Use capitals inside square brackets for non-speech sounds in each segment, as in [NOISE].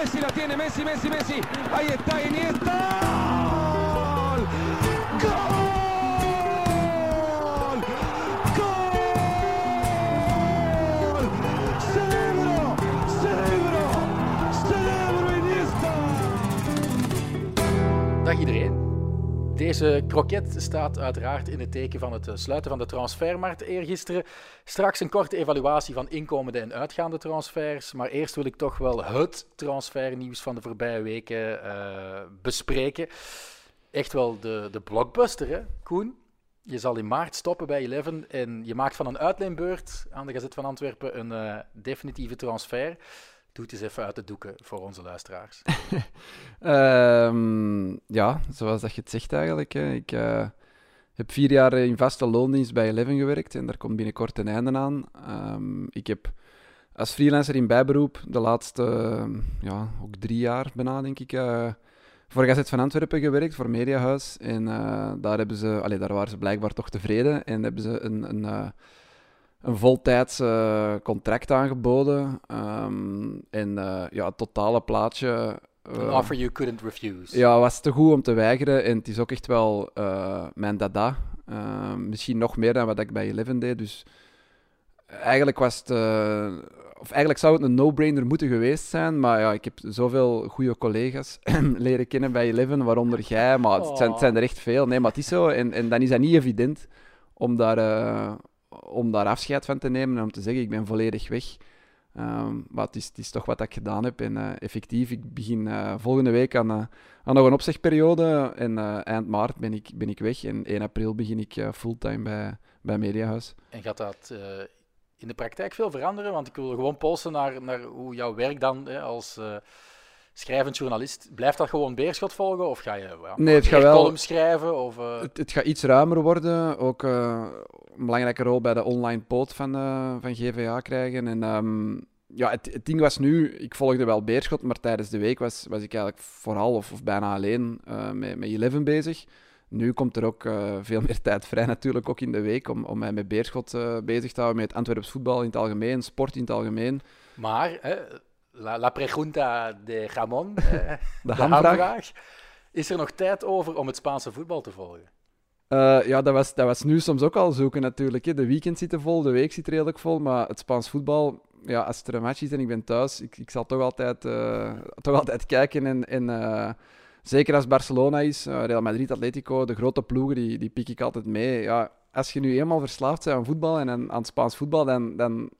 Messi la tiene, Messi, Messi, Messi. Ahí está Iniesta. ¡Gol! ¡Gol! ¡Cerebro! ¡Cerebro! ¡Cerebro Iniesta! Iedereen. Deze kroket staat uiteraard in het teken van het eh, sluiten van de transfermarkt eergisteren. Straks een korte evaluatie van inkomende en uitgaande transfers. Maar eerst wil ik toch wel het transfernieuws van de voorbije weken eh, bespreken. Echt wel de, de blockbuster, hè, Koen? Je zal in maart stoppen bij Eleven en je maakt van een uitleenbeurt aan de Gazet van Antwerpen een eh, definitieve transfer. Doe het eens even uit de doeken voor onze luisteraars. [LAUGHS] Ehm, ja, zoals dat je het zegt eigenlijk. Hè. Ik eh, heb vier jaar in vaste loondienst bij Eleven gewerkt en daar komt binnenkort een einde aan. Ehm, ik heb als freelancer in bijberoep de laatste ja, ook drie jaar bijna, denk ik, eh, voor Gazet van Antwerpen gewerkt, voor Mediahuis. En eh, daar, hebben ze, allee, daar waren ze blijkbaar toch tevreden en hebben ze een, een, een voltijds eh, contract aangeboden. Ehm, en eh, ja, het totale plaatje... An eh, offer you couldn't refuse. ja, was te goed om te weigeren. En het is ook echt wel mijn dada. Eh, misschien nog meer dan wat ik bij Eleven deed. Dus eigenlijk was het... of eigenlijk zou het een no-brainer moeten geweest zijn. Maar ja, ik heb zoveel goede collega's [CLEARS THROAT] leren kennen bij Eleven, waaronder jij. Maar het zijn, het zijn er echt veel. Nee, maar het is zo. En, en dan is dat niet evident om daar, om daar afscheid van te nemen en om te zeggen, ik ben volledig weg. Ehm, maar het is, is toch wat ik gedaan heb. En eh, effectief, ik begin eh, volgende week aan, eh, aan nog een opzegperiode. En eind maart ben ik, ben ik weg. En 1 april begin ik fulltime bij, bij Mediahuis. En gaat dat in de praktijk veel veranderen? Want ik wil gewoon polsen naar, naar hoe jouw werk dan hè, als schrijvend journalist. Blijft dat gewoon Beerschot volgen? Of ga je ja, Nee, het gaat wel- schrijven? Of, eh, Het, het gaat iets ruimer worden. Ook eh, een belangrijke rol bij de online poot van, eh, van GVA krijgen. En ehm, ja, het, het ding was nu, ik volgde wel Beerschot, maar tijdens de week was, was ik eigenlijk vooral of, of bijna alleen met, met Eleven bezig. Nu komt er ook veel meer tijd vrij natuurlijk, ook in de week, om, om mij met Beerschot bezig te houden, met Antwerps voetbal in het algemeen, sport in het algemeen. maar, hè, la, la pregunta de Ramon, [LAUGHS] eh, De de hamvraag. Is er nog tijd over om het Spaanse voetbal te volgen? Eh, ja, dat was, dat was nu soms ook al zoeken natuurlijk. Hè. De weekend zit er vol, de week zit redelijk vol. Maar het Spaans voetbal, ja, als er een match is en ik ben thuis, ik, ik zal toch altijd, eh, toch altijd kijken. En, en zeker als Barcelona is, Real Madrid, Atletico, de grote ploegen, die, die pik ik altijd mee. Ja, als je nu eenmaal verslaafd bent aan voetbal en aan, aan het Spaans voetbal, dan, dan,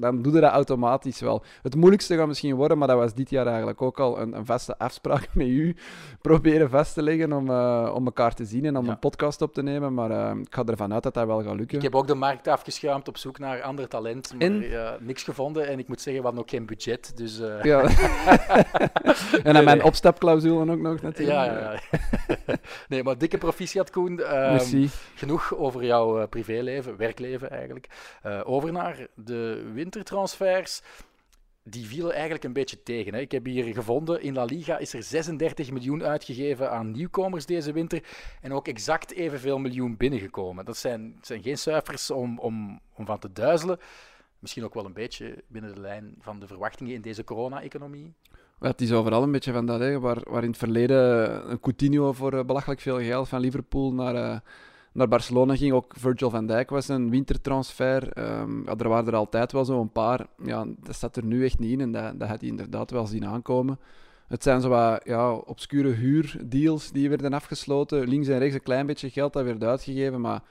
dan doe je dat automatisch wel. Het moeilijkste gaat misschien worden, maar dat was dit jaar eigenlijk ook al een, een vaste afspraak [LAUGHS] met u. Proberen vast te leggen om, eh, om elkaar te zien en om Ja. een podcast op te nemen. Maar eh, ik ga ervan uit dat dat wel gaat lukken. Ik heb ook de markt afgeschuimd op zoek naar ander talent, maar En? ja, niks gevonden. En ik moet zeggen, we hadden ook geen budget. Dus, eh, Ja. [LAUGHS] [LAUGHS] en dan mijn opstapclausule ook nog natuurlijk. ja, ja, ja. nee, maar dikke proficiat, Koen. Ehm, genoeg over jouw eh, privéleven, werkleven eigenlijk. Eh, over naar de wintertransfers. Die vielen eigenlijk een beetje tegen. Hè. Ik heb hier gevonden, in La Liga is er 36 miljoen uitgegeven aan nieuwkomers deze winter. En ook exact evenveel miljoen binnengekomen. Dat zijn, zijn geen cijfers om, om, om van te duizelen. Misschien ook wel een beetje binnen de lijn van de verwachtingen in deze corona-economie. Het is overal een beetje van dat, hè, waar, waar in het verleden een Coutinho voor eh, belachelijk veel geld van Liverpool naar, eh, naar Barcelona ging. Ook Virgil van Dijk was een wintertransfer. Ehm, ja, er waren er altijd wel zo'n paar. Ja, dat staat er nu echt niet in en dat, dat had hij inderdaad wel zien aankomen. Het zijn zo wat ja, obscure huurdeals die werden afgesloten. Links en rechts een klein beetje geld dat werd uitgegeven, maar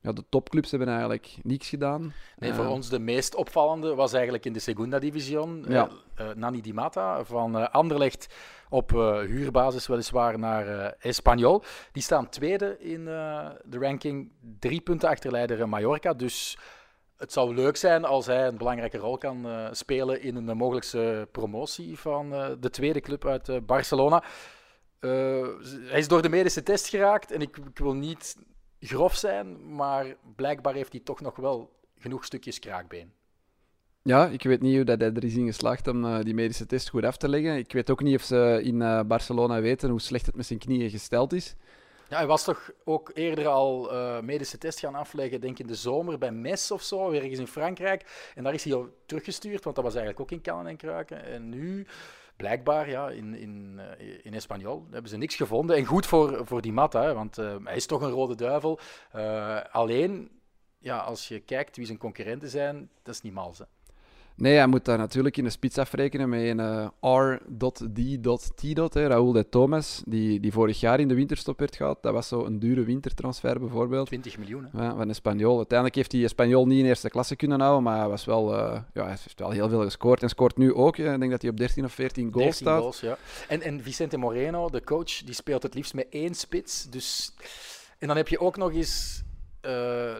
ja, de topclubs hebben eigenlijk niks gedaan. Nee, Eh, voor ons de meest opvallende was eigenlijk in de Segunda Division. Ja. eh, eh, Nani Di Mata van eh, Anderlecht op eh, huurbasis weliswaar naar eh Espanyol. Die staan tweede in eh, de ranking, drie punten achter leider eh, Mallorca. Dus het zou leuk zijn als hij een belangrijke rol kan eh, spelen in een mogelijkse promotie van eh, de tweede club uit eh, Barcelona. Eh, hij is door de medische test geraakt en ik, ik wil niet grof zijn, maar blijkbaar heeft hij toch nog wel genoeg stukjes kraakbeen. Ja, ik weet niet hoe dat hij er is in geslaagd om eh, die medische test goed af te leggen. Ik weet ook niet of ze in eh, Barcelona weten hoe slecht het met zijn knieën gesteld is. Ja, hij was toch ook eerder al eh, medische test gaan afleggen, denk ik in de zomer bij Metz of zo, ergens in Frankrijk. En daar is hij al teruggestuurd, want dat was eigenlijk ook in kannen en kruiken. En nu blijkbaar ja, in, in, uh, in Espanyol hebben ze niks gevonden. En goed voor, voor die Matta, hè, want uh, hij is toch een rode duivel. Uh, alleen, ja, als je kijkt wie zijn concurrenten zijn, dat is niet mals. Hè. Nee, hij moet daar natuurlijk in de spits afrekenen met een uh, R.D.T. Raúl de Thomas, die, die vorig jaar in de winterstop werd gehad. Dat was zo een dure wintertransfer bijvoorbeeld. 20 miljoen. Ja, van Espanyol. Uiteindelijk heeft hij Espanyol niet in eerste klasse kunnen houden, maar hij, was wel, uh, ja, hij heeft wel heel veel gescoord. En scoort nu ook. Ik denk dat hij op 13 of 14 goals 13 staat. Goals, ja. en, en Vicente Moreno, de coach, die speelt het liefst met één spits. Dus... En dan heb je ook nog eens... Uh,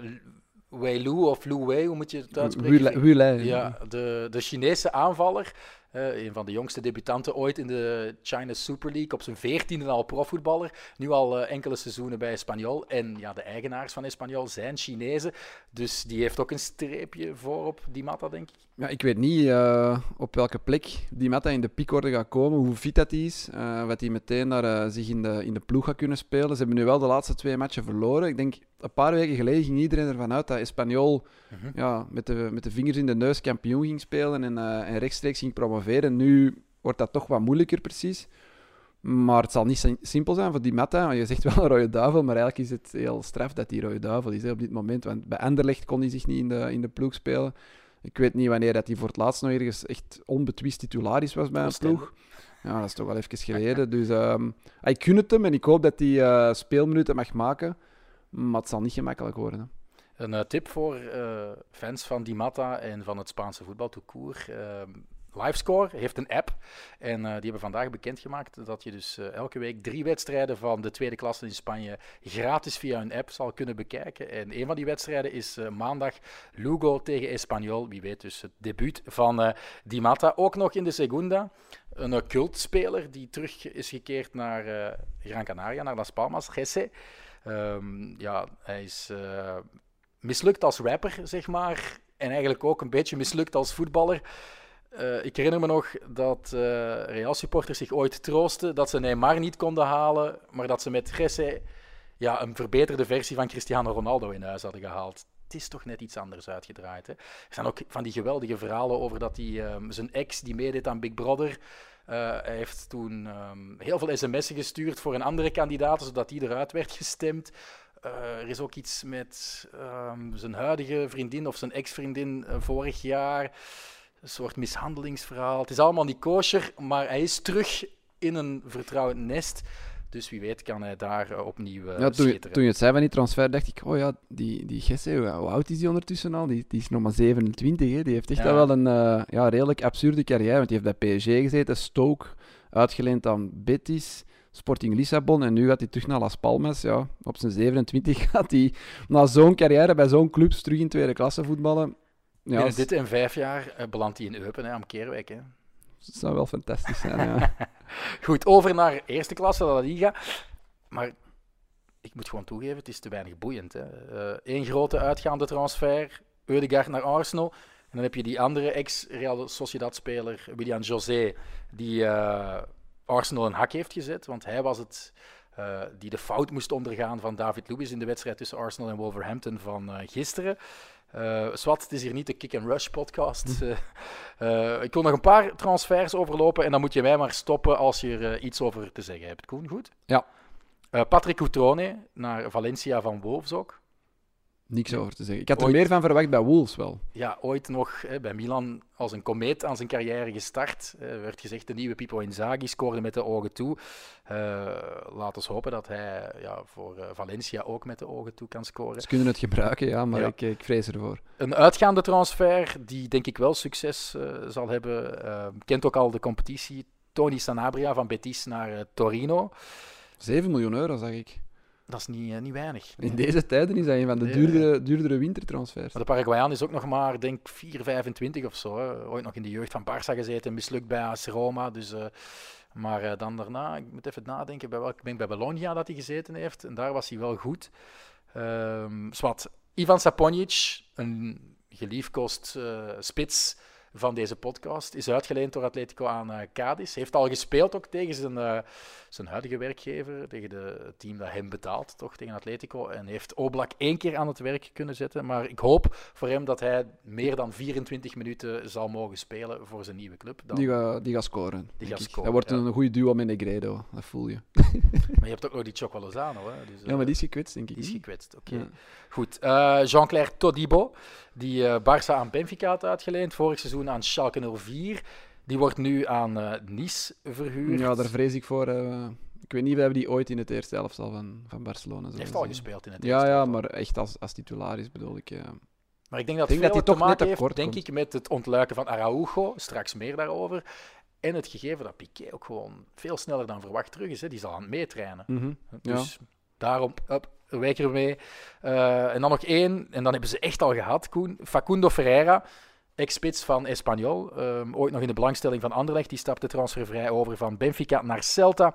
Wei Lu of Lu Wei, hoe moet je het uitspreken? Wu Lei. Ja, de, de Chinese aanvaller. Uh, een van de jongste debutanten ooit in de China Super League. Op zijn veertiende al profvoetballer. Nu al uh, enkele seizoenen bij Espanyol. En ja, de eigenaars van Espanyol zijn Chinezen. Dus die heeft ook een streepje voor op die Mata, denk ik. Ja, ik weet niet uh, op welke plek die Mata in de piekorde gaat komen. Hoe fit dat is. wat hij meteen daar zich in de, in de ploeg gaat kunnen spelen. Ze hebben nu wel de laatste twee matchen verloren. Ik denk, een paar weken geleden ging iedereen ervan uit dat Espanyol -hmm. ja, met, de, met de vingers in de neus kampioen ging spelen. En, en rechtstreeks ging promoveren. Nu wordt dat toch wat moeilijker precies. Maar het zal niet simpel zijn voor die Mata. Je zegt wel een rode duivel, maar eigenlijk is het heel straf dat die rode duivel is hè, op dit moment. Want bij Anderlecht kon hij zich niet in de, in de ploeg spelen. Ik weet niet wanneer dat hij voor het laatst nog ergens echt onbetwist titularis was bij een ploeg. Ja, dat is toch wel even geleden. [LAUGHS] Dus um, ik gun het hem en ik hoop dat hij uh, speelminuten mag maken. Maar het zal niet gemakkelijk worden. Een uh, tip voor uh, fans van Di Matta en van het Spaanse voetbal Livescore heeft een app en uh, die hebben vandaag bekendgemaakt dat je dus uh, elke week drie wedstrijden van de tweede klasse in Spanje gratis via een app zal kunnen bekijken. En een van die wedstrijden is uh, maandag Lugo tegen Espanyol. Wie weet dus het debuut van Di Matta. Ook nog in de Segunda. Een cultspeler die terug is gekeerd naar Gran Canaria, naar Las Palmas, Gesse. Um, ja, hij is mislukt als rapper, zeg maar. En eigenlijk ook een beetje mislukt als voetballer. Uh, ik herinner me nog dat uh, Real-supporters zich ooit troosten dat ze Neymar niet konden halen, maar dat ze met Gesse ja, een verbeterde versie van Cristiano Ronaldo in huis hadden gehaald. Het is toch net iets anders uitgedraaid. Hè? Er zijn ook van die geweldige verhalen over dat hij um, zijn ex, die meedeed aan Big Brother, uh, hij heeft toen um, heel veel sms'en gestuurd voor een andere kandidaat, zodat die eruit werd gestemd. er is ook iets met um, zijn huidige vriendin of zijn ex-vriendin vorig jaar een soort mishandelingsverhaal. Het is allemaal niet kosher, maar hij is terug in een vertrouwd nest. Dus wie weet kan hij daar uh, opnieuw uh, ja, toen, schitteren. Toen je het zei van die transfer, dacht ik, oh ja, die, die Gesse, hoe oud is die ondertussen al? Die, die is nog maar 27, hè? die heeft echt ja. wel een uh, ja, redelijk absurde carrière. Want die heeft bij PSG gezeten, Stoke, uitgeleend aan Betis, Sporting Lissabon en nu gaat hij terug naar Las Palmas. Ja, op zijn 27 [LAUGHS] gaat hij na zo'n carrière bij zo'n club terug in tweede klasse voetballen. Ja, dit en vijf jaar uh, belandt hij in Eupen hè, am Keerwijk. Hè. Dat zou wel fantastisch zijn, ja. [LAUGHS] Goed, over naar eerste klasse, La Liga. Maar ik moet gewoon toegeven, het is te weinig boeiend. Eén uh, grote uitgaande transfer, Eudegaard naar Arsenal. En dan heb je die andere ex-Real Sociedad-speler, William José, die uh, Arsenal een hak heeft gezet. Want hij was het uh, die de fout moest ondergaan van David Luiz in de wedstrijd tussen Arsenal en Wolverhampton van gisteren. Uh, Swat, het is hier niet de Kick and Rush podcast. Uh, uh, ik wil nog een paar transfers overlopen en dan moet je mij maar stoppen als je er iets over te zeggen hebt. Koen, goed? Ja. Patrick Coutrone naar Valencia van Wolves ook. Niks over te zeggen. Ik had er ooit, meer van verwacht bij Wolves wel. Ja, ooit nog hè, bij Milan als een komeet aan zijn carrière gestart. Uh, werd gezegd de nieuwe Pipo Inzaghi scoorde met de ogen toe. Uh, laat we hopen dat hij ja, voor uh, Valencia ook met de ogen toe kan scoren. Ze kunnen het gebruiken, ja, maar ja. Ik, ik, vrees ervoor. Een uitgaande transfer die denk ik wel succes zal hebben. kent ook al de competitie. Tony Sanabria van Betis naar Torino. 7 miljoen euro, zag ik. Dat is niet, uh, niet weinig. In deze tijden is dat een van de duurdere, duurdere wintertransfers. Maar de Paraguayaan is ook nog maar, denk 4, 25 of zo. Hè. Ooit nog in de jeugd van Barça gezeten, mislukt bij AS Roma. Dus, uh, maar uh, dan daarna, ik moet even nadenken, bij welk, ik denk bij Bologna dat hij gezeten heeft. En daar was hij wel goed. Um, Swat, Ivan Saponic, een geliefkost spits van deze podcast. Is uitgeleend door Atletico aan uh, Cadiz. Heeft al gespeeld ook tegen zijn, uh, zijn huidige werkgever, tegen de, het team dat hem betaalt, toch, tegen Atletico. En heeft Oblak één keer aan het werk kunnen zetten. Maar ik hoop voor hem dat hij meer dan 24 minuten zal mogen spelen voor zijn nieuwe club. Dan... Die gaat die scoren. Die gaat scoren dat wordt een goede duo met Negredo, dat voel je. [LAUGHS] maar je hebt ook nog die Choco Lozano. Hè? Dus, ja, maar die is gekwetst, denk ik. Die is gekwetst, oké. Okay. Ja. Goed. Jean-Claire Todibo, die uh, Barça aan Benfica had uitgeleend, vorig seizoen aan Schalke 04. Die wordt nu aan uh, Nice verhuurd. Ja, daar vrees ik voor. ik weet niet, we hebben die ooit in het eerste elftal van, van Barcelona. Hij heeft al gespeeld in het ja, eerste Ja, maar echt als, als titularis bedoel ik. Ja. Maar ik denk dat het veel te maken heeft, denk ik, met het ontluiken van Araujo. Straks meer daarover. En het gegeven dat Piqué ook gewoon veel sneller dan verwacht terug is. Hè. Die zal aan het meetrainen. Mm -hmm. Dus ja. daarom, up, wijk ermee. Uh, en dan nog één, en dan hebben ze echt al gehad, Koen. Facundo Ferreira, ex-spits van Espanyol. Um, ooit nog in de belangstelling van Anderlecht. Die stapte transfervrij over van Benfica naar Celta.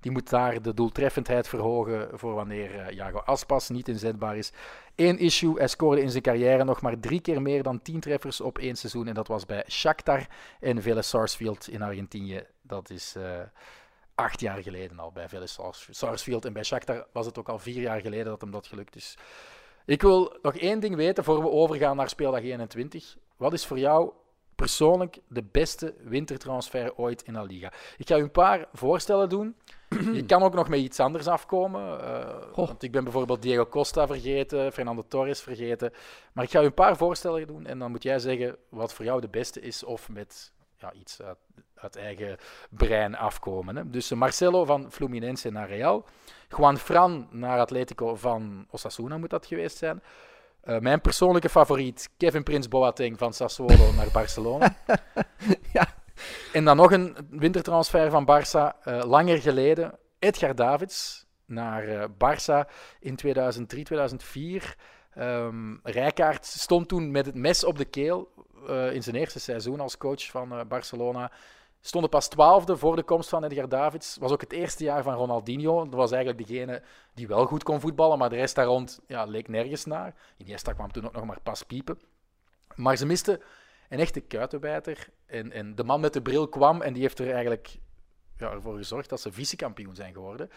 Die moet daar de doeltreffendheid verhogen voor wanneer uh, Jago Aspas niet inzetbaar is. Eén issue, hij scoorde in zijn carrière nog maar drie keer meer dan tien treffers op één seizoen. En dat was bij Shakhtar en Vélez Sarsfield in Argentinië. Dat is uh, acht jaar geleden al bij Vélez Sarsfield. En bij Shakhtar was het ook al vier jaar geleden dat hem dat gelukt is. Ik wil nog één ding weten voor we overgaan naar speeldag 21. Wat is voor jou persoonlijk de beste wintertransfer ooit in La Liga? Ik ga u een paar voorstellen doen. [CLEARS THROAT] Je kan ook nog met iets anders afkomen. Uh, want ik ben bijvoorbeeld Diego Costa vergeten, Fernando Torres vergeten. Maar ik ga u een paar voorstellen doen en dan moet jij zeggen wat voor jou de beste is of met ja, iets uit, uit eigen brein afkomen. Hè. Dus Marcelo van Fluminense naar Real. Juan Fran naar Atletico van Osasuna moet dat geweest zijn. Uh, mijn persoonlijke favoriet, Kevin Prince Boateng van Sassuolo naar Barcelona. [LAUGHS] ja. En dan nog een wintertransfer van Barça, uh, langer geleden. Edgar Davids naar uh, Barça in 2003, 2004. Um, Rijkaard stond toen met het mes op de keel in zijn eerste seizoen als coach van Barcelona. Stonden pas twaalfde voor de komst van Edgar Davids. Was ook het eerste jaar van Ronaldinho. Dat was eigenlijk degene die wel goed kon voetballen, maar de rest daar rond ja, leek nergens naar. Iniesta kwam toen ook nog maar pas piepen. Maar ze misten een echte kuitenbijter. En, en de man met de bril kwam en die heeft er eigenlijk ja, ervoor gezorgd dat ze vice-kampioen zijn geworden.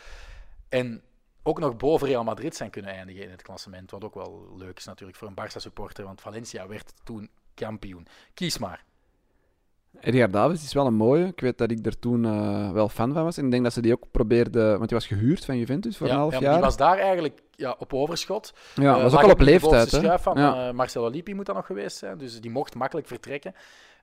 En ook nog boven Real Madrid zijn kunnen eindigen in het klassement. Wat ook wel leuk is natuurlijk voor een Barça-supporter, want Valencia werd toen kampioen. Kies maar. Edgar Davids is wel een mooie. Ik weet dat ik er toen uh, wel fan van was. En ik denk dat ze die ook probeerde... Want die was gehuurd van Juventus voor ja, een half ja, jaar. Die was daar eigenlijk ja, op overschot. Ja, uh, was ook al op leeftijd. De schuif van ja. uh, Marcelo Lippi moet dat nog geweest zijn. Dus die mocht makkelijk vertrekken.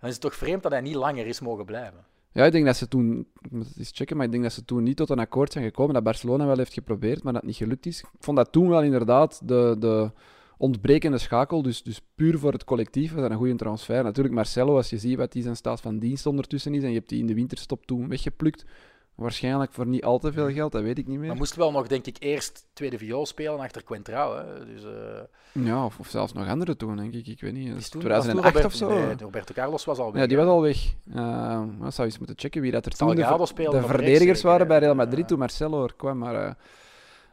Dan is het toch vreemd dat hij niet langer is mogen blijven. Ja, ik denk dat ze toen... Ik moet het eens checken, maar ik denk dat ze toen niet tot een akkoord zijn gekomen. Dat Barcelona wel heeft geprobeerd, maar dat niet gelukt is. Ik vond dat toen wel inderdaad de... de ontbrekende schakel. Dus, dus puur voor het collectief was dat een goede transfer. Natuurlijk Marcelo, als je ziet wat die zijn staat van dienst ondertussen is en je hebt die in de winterstop toen weggeplukt. Waarschijnlijk voor niet al te veel geld, dat weet ik niet meer. Maar moest wel nog, denk ik, eerst tweede viool spelen achter Quentrao. Hè? Dus, uh... Ja, of, of, zelfs nog andere toen, denk ik. Ik weet niet. Is toen, 2008 Robert, of zo? Nee, Roberto Carlos was al weg. Ja, die was al weg. Uh, dat zou eens moeten checken wie dat er toen de, de verdedigers waren bij Real? Madrid toen Marcelo er kwam. Maar uh,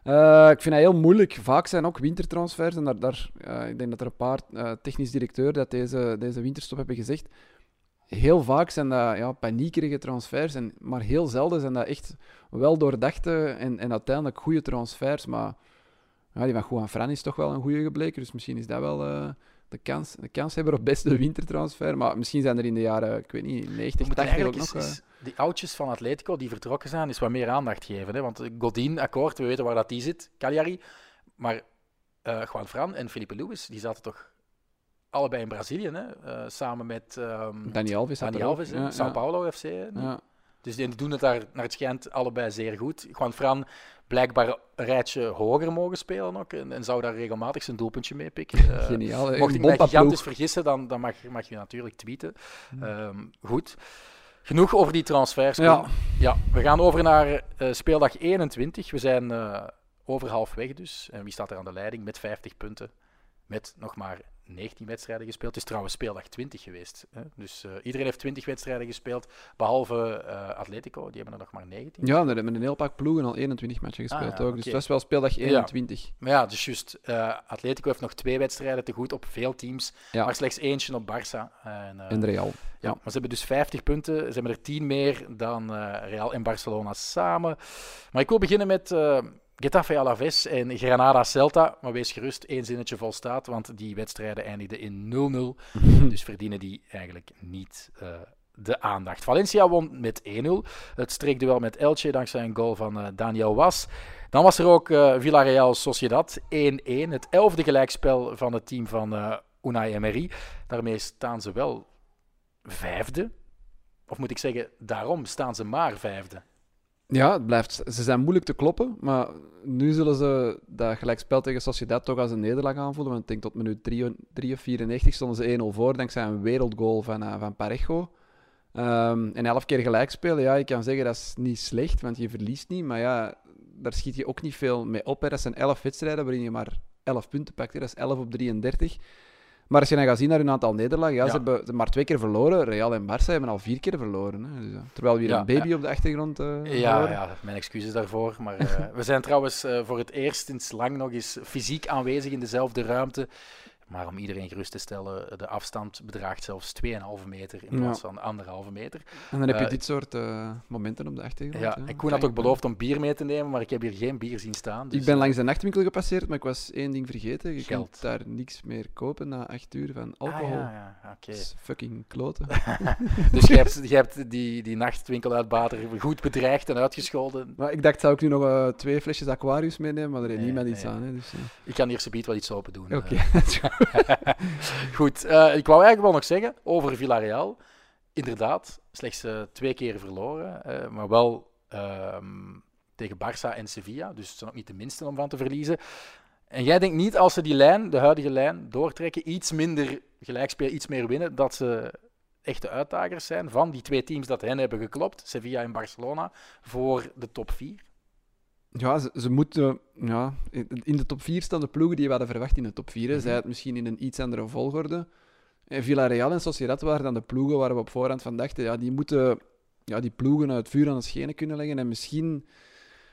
uh, ik vind dat heel moeilijk. Vaak zijn ook wintertransfers. En daar, uh, ik denk dat er een paar uh, technisch directeurs dat deze, deze winterstop hebben gezegd. Heel vaak zijn dat ja, paniekerige transfers. En, maar heel zelden zijn dat echt wel doordachte en, en uiteindelijk goede transfers. Maar ja, die van Juan Fran is toch wel een goede gebleken. Dus misschien is dat wel de, kans, de kanshebber op beste wintertransfer. Maar misschien zijn er in de jaren, ik weet niet, 90, We moeten 80 ook eigenlijk nog... eens, eens die oudjes van Atletico die vertrokken zijn, is wat meer aandacht geven. Hè? Want Godin, akkoord, we weten waar dat die zit, Cagliari. Maar uh, Juan Fran en Felipe Luis, die zaten toch allebei in Brazilië, hè? Uh, samen met um, Dani Alves. Dani. Alves, Sao ja. Paulo FC. hè? Ja. Dus die doen het daar, naar het schijnt, allebei zeer goed. Juan Fran blijkbaar een rijtje hoger mogen spelen ook. En, en zou daar regelmatig zijn doelpuntje mee pikken. Uh, [LAUGHS] Geniaal. mocht ik mij gigantisch vergissen, dan, dan mag, mag je natuurlijk tweeten. Um, goed. Genoeg over die transfers. Ja. Ja, we gaan over naar uh, speeldag 21. We zijn uh, over halfweg dus. En wie staat er aan de leiding met 50 punten? Met nog maar 19 wedstrijden gespeeld. Het is trouwens speeldag 20 geweest. Hè? Dus uh, iedereen heeft 20 wedstrijden gespeeld, behalve uh, Atletico, die hebben er nog maar 19. Ja, er hebben een heel pak ploegen al 21 matchen gespeeld ah, ja, ook. Dus dat is wel speeldag 21. Ja. Maar ja, dus juist. Uh, Atletico heeft nog twee wedstrijden te goed op veel teams, ja. maar slechts eentje op Barça. En, en Real. Ja, maar ze hebben dus 50 punten. Ze hebben er 10 meer dan Real en Barcelona samen. Maar ik wil beginnen met Getafe Alaves en Granada Celta. Maar wees gerust, één zinnetje volstaat, want die wedstrijden eindigden in 0-0. [LAUGHS] dus verdienen die eigenlijk niet uh, de aandacht. Valencia won met 1-0. Het streekduel met Elche dankzij een goal van uh, Daniel Was. Dan was er ook uh, Villarreal Sociedad 1-1. Het elfde gelijkspel van het team van Unai Emery. Daarmee staan ze wel vijfde. Of moet ik zeggen, daarom staan ze maar vijfde. Ja, het blijft, ze zijn moeilijk te kloppen, maar nu zullen ze dat gelijkspel tegen Sociedad toch als een nederlaag aanvoelen. Want ik denk tot minuut 3 of 94 stonden ze 1-0 voor, dankzij een wereldgoal van, uh, van Parejo. Um, en elf keer gelijk spelen, ja, ik kan zeggen dat is niet slecht, want je verliest niet. Maar ja, daar schiet je ook niet veel mee op. Hè. Dat zijn 11 wedstrijden waarin je maar 11 punten pakt. Hè. Dat is 11 op 33. Maar als je dan gaat zien naar hun aantal nederlagen, ja, Ze, hebben, ze maar twee keer verloren. Real en Barça hebben al vier keer verloren. Hè. Dus, terwijl we hier een baby op de achtergrond uh, ja, ja, mijn excuses daarvoor. Maar uh, [LAUGHS] we zijn trouwens uh, voor het eerst sinds lang nog eens fysiek aanwezig in dezelfde ruimte. Maar om iedereen gerust te stellen, de afstand bedraagt zelfs 2,5 meter in plaats van anderhalve meter. En dan heb je uh, dit soort uh, momenten op de achtergrond. Ja, en Koen had ook beloofd om bier mee te nemen, maar ik heb hier geen bier zien staan. Dus ik ben langs de nachtwinkel gepasseerd, maar ik was één ding vergeten. Je Geld. kunt daar niks meer kopen na 8 uur van alcohol. Ah, ja, ja. Okay. fucking kloten. [LAUGHS] dus je hebt, je hebt die, die nachtwinkel uit Bater goed bedreigd en uitgescholden. Maar ik dacht, zou ik nu nog uh, twee flesjes Aquarius meenemen, maar er is nee, niemand nee. iets aan. Hè, dus, ik kan hier subiet wel iets open doen. Oké. [LAUGHS] Okay. [LAUGHS] Goed, uh, ik wou eigenlijk wel nog zeggen over Villarreal. Inderdaad, slechts uh, twee keer verloren, uh, maar wel ehm, tegen Barça en Sevilla. Dus het zijn ook niet de minste om van te verliezen. En jij denkt niet als ze die lijn, de huidige lijn, doortrekken, iets minder gelijkspel, iets meer winnen, dat ze echte uitdagers zijn van die twee teams dat hen hebben geklopt, Sevilla en Barcelona, voor de top 4? Ja, ze, ze, moeten. Ja, in de top 4 staan de ploegen die we hadden verwacht in de top 4. Mm Zij het misschien in een iets andere volgorde. En Villarreal en Sociedad waren dan de ploegen waar we op voorhand van dachten. Ja, die moeten ja, die ploegen uit vuur aan de schenen kunnen leggen. En misschien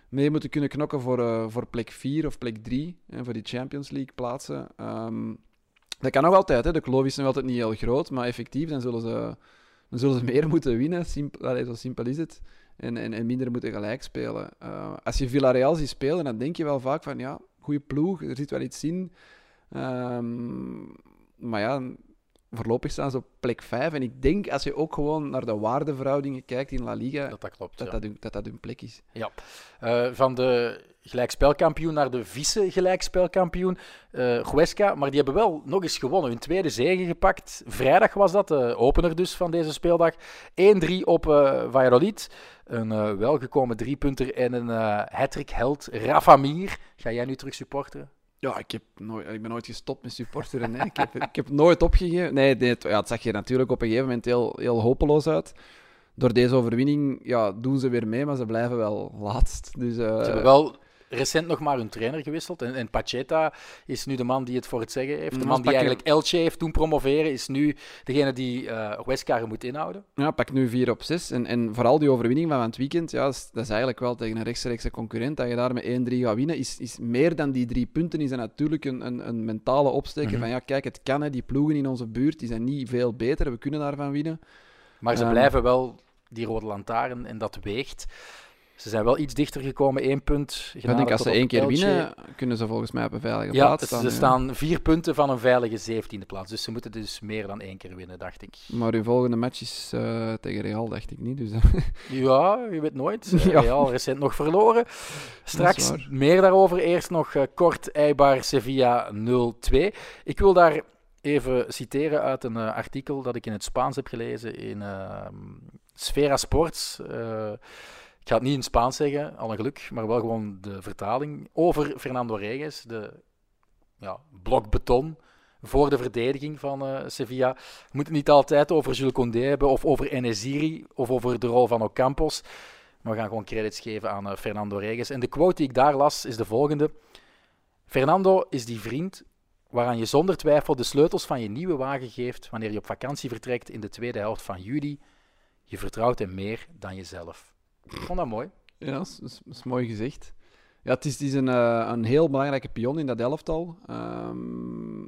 mee moeten kunnen knokken voor, uh, voor plek 4 of plek 3. En voor die Champions League plaatsen. Um, dat kan nog altijd. Hè. De kloof is nog altijd niet heel groot. Maar effectief, dan zullen ze, dan zullen ze [LAUGHS] meer moeten winnen. Simpel, allez, zo simpel is het en, en, en minder moeten gelijk spelen. Uh, als je Villarreal ziet spelen, dan denk je wel vaak van ja, goede ploeg, er zit wel iets in. Um, maar ja, voorlopig staan ze op plek 5. En ik denk als je ook gewoon naar de waardeverhoudingen kijkt in La Liga, dat dat, klopt, dat, ja. dat, hun, dat, dat hun plek is. Ja. Uh, van de gelijkspelkampioen naar de vice-gelijkspelkampioen, uh, Huesca. Maar die hebben wel nog eens gewonnen. Hun tweede zege gepakt. Vrijdag was dat, de opener dus van deze speeldag. 1-3 op uh, Valladolid. Een uh, welgekomen driepunter en een uh, hat held Rafa Mir. Ga jij nu terug supporteren? Ja, ik, heb nooit, ik ben nooit gestopt met supporteren. Ik, heb, ik heb nooit opgegeven. Nee, nee ja, het zag je natuurlijk op een gegeven moment heel, heel hopeloos uit. Door deze overwinning ja, doen ze weer mee, maar ze blijven wel laatst. Dus, hebben wel recent nog maar hun trainer gewisseld. En, en Pacheta is nu de man die het voor het zeggen heeft. De mm, man die eigenlijk Elche heeft toen promoveren, is nu degene die uh, Westcar moet inhouden. Ja, pak nu 4 op 6. En, en vooral die overwinning van het weekend, ja, dat is eigenlijk wel tegen een rechtstreekse concurrent. Dat je daar met 1-3 gaat winnen, is, is meer dan die drie punten. Is natuurlijk een, een, een mentale opsteken mm van ja, kijk, het kan. Hè, die ploegen in onze buurt die zijn niet veel beter. We kunnen daarvan winnen. Maar ze um, blijven wel die rode lantaarn en dat weegt. Ze zijn wel iets dichter gekomen, één punt. Ik denk als ze één keer winnen, kunnen ze volgens mij op een veilige ja, plaats staan. Ze staan vier punten van een veilige zeventiende plaats. Dus ze moeten dus meer dan één keer winnen, dacht ik. Maar uw volgende match is uh, tegen Real, dacht ik niet. Dus, [LAUGHS] ja, je weet nooit. [LAUGHS] ja. Real recent nog verloren. Straks meer daarover. Eerst nog uh, kort Eibar Sevilla 0-2. Ik wil daar even citeren uit een uh, artikel dat ik in het Spaans heb gelezen in ehm, Sfera Sports. Ik ga het niet in Spaans zeggen, al een geluk, maar wel gewoon de vertaling. Over Fernando Reyes, de ja, blok beton voor de verdediging van uh, Sevilla. We moeten het niet altijd over Jules Condé hebben, of over Enesiri, of over de rol van Ocampos. Maar we gaan gewoon credits geven aan uh, Fernando Reyes. En de quote die ik daar las is de volgende. Fernando is die vriend waaraan je zonder twijfel de sleutels van je nieuwe wagen geeft wanneer je op vakantie vertrekt in de tweede helft van juli. Je vertrouwt hem meer dan jezelf. Ik vond dat mooi. Ja, dat is, dat is- dat is mooi gezegd. Ja, het is, het is een, eh, een heel belangrijke pion in dat elftal. Ehm,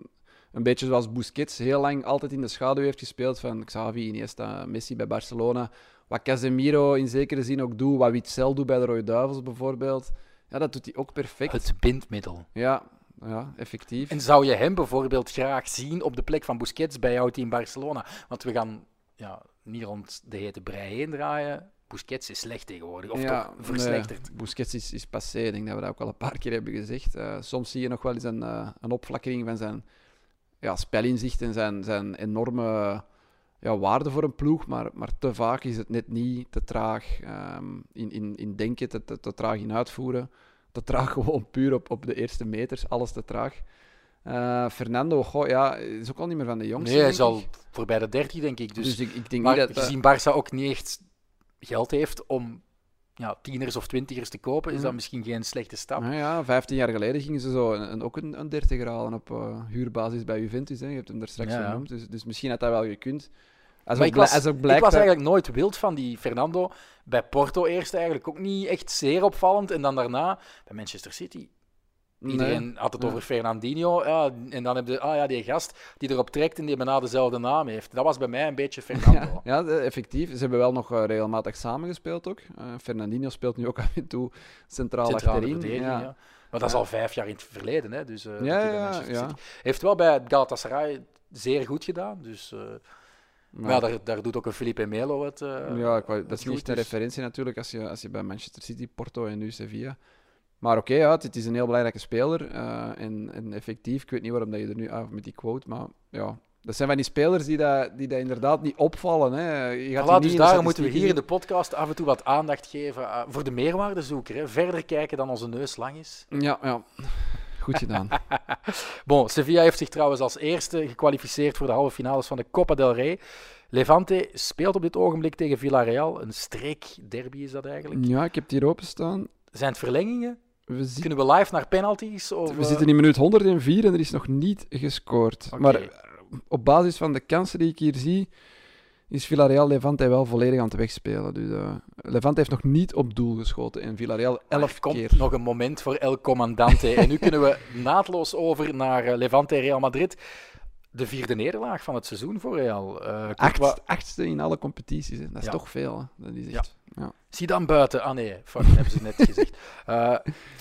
een beetje zoals Busquets heel lang altijd in de schaduw heeft gespeeld van Xavi, Iniesta, Messi bij Barcelona. Wat Casemiro in zekere zin ook doet, wat Witzel doet bij de Rode Duivels bijvoorbeeld. Ja, dat doet hij ook perfect. Het bindmiddel. Ja, ja, effectief. En zou je hem bijvoorbeeld graag zien op de plek van Busquets bij jouw team Barcelona? Want we gaan ja, niet rond de hete brei heen draaien. Busquets is slecht tegenwoordig, of ja, toch verslechterd. nee, Busquets is, is passé. Ik denk dat we dat ook al een paar keer hebben gezegd. Eh, soms zie je nog wel eens een, eh, een opflakkering van zijn ja, spelinzicht en zijn, zijn enorme ja, waarde voor een ploeg. Maar, maar te vaak is het net niet te traag ehm, in, in, in denken, te, te, te traag in uitvoeren. Te traag [LAUGHS] gewoon puur op, op de eerste meters, alles te traag. Eh, Fernando, goh, ja, is ook al niet meer van de jongste. Nee, hij is al voorbij de 30, denk ik. Dus, Dus, ik, ik denk maar niet dat... dat- gezien Barça ook niet echt geld heeft om ja, tieners of twintigers te kopen, is dat misschien geen slechte stap. Nou ja, 15 jaar geleden gingen ze zo een, een- ook een, een 30 halen op eh, huurbasis bij Juventus. Hè. Je hebt hem daar straks Ja, ja. genoemd. Dus, dus misschien had dat wel gekund. Als Maar ik, was, ik was eigenlijk nooit wild van die Fernando. Bij Porto eerst eigenlijk ook niet echt zeer opvallend. En dan daarna bij Manchester City. Nee. Iedereen had het over Fernandinho. Ja, en dan heb je, ah ja, die gast die erop trekt en die bijna dezelfde naam heeft. Dat was bij mij een beetje Fernando. Ja, ja, de- effectief. Ze hebben wel nog eh, regelmatig samengespeeld ook. Eh, Fernandinho speelt nu ook [LAUGHS] af en toe centraal Centrale achterin. ja. ja. Maar dat is al vijf jaar in het verleden. Hè, dus, dat Ja, ja, Heeft wel bij Galatasaray zeer goed gedaan. Dus, maar ja, daar, daar doet ook een Felipe Melo het. ja, dat is niet een dus- referentie natuurlijk als je, als je bij Manchester City, Porto en nu Sevilla. Maar oké, ja, het, is een heel belangrijke speler. eh, en, en effectief, ik weet niet waarom dat je er nu af met die quote, maar ja. Dat zijn van die spelers die dat, die dat inderdaad niet opvallen. Hè. Je gaat Voilà, dus daarom moeten we hier in de podcast af en toe wat aandacht geven eh, voor de meerwaardezoeker. Hè. Verder kijken dan onze neus lang is. Ja, ja. Goed gedaan. [LAUGHS] Bon, Sevilla heeft zich trouwens als eerste gekwalificeerd voor de halve finales van de Copa del Rey. Levante speelt op dit ogenblik tegen Villarreal. Een streekderby is dat eigenlijk. ja, ik heb het hier openstaan. Zijn het verlengingen? We, Kunnen we live naar penalties? Of, we eh, zitten in minuut 104 en er is nog niet gescoord. Maar eh, op basis van de kansen die ik hier zie, is Villarreal Levante wel volledig aan het wegspelen. Dus, eh, Levante heeft nog niet op doel geschoten en Villarreal 11 komt keer. nog een moment voor El Comandante. en nu [LAUGHS] kunnen we naadloos over naar eh, Levante Real Madrid. De vierde nederlaag van het seizoen voor Real. Eh Acht, achtste in alle competities. Hè. Dat is Ja. toch veel. Hè. Dat is echt... Ja. Zie dan buiten. Ah nee, fuck, hebben ze net gezegd. [LAUGHS] Eh,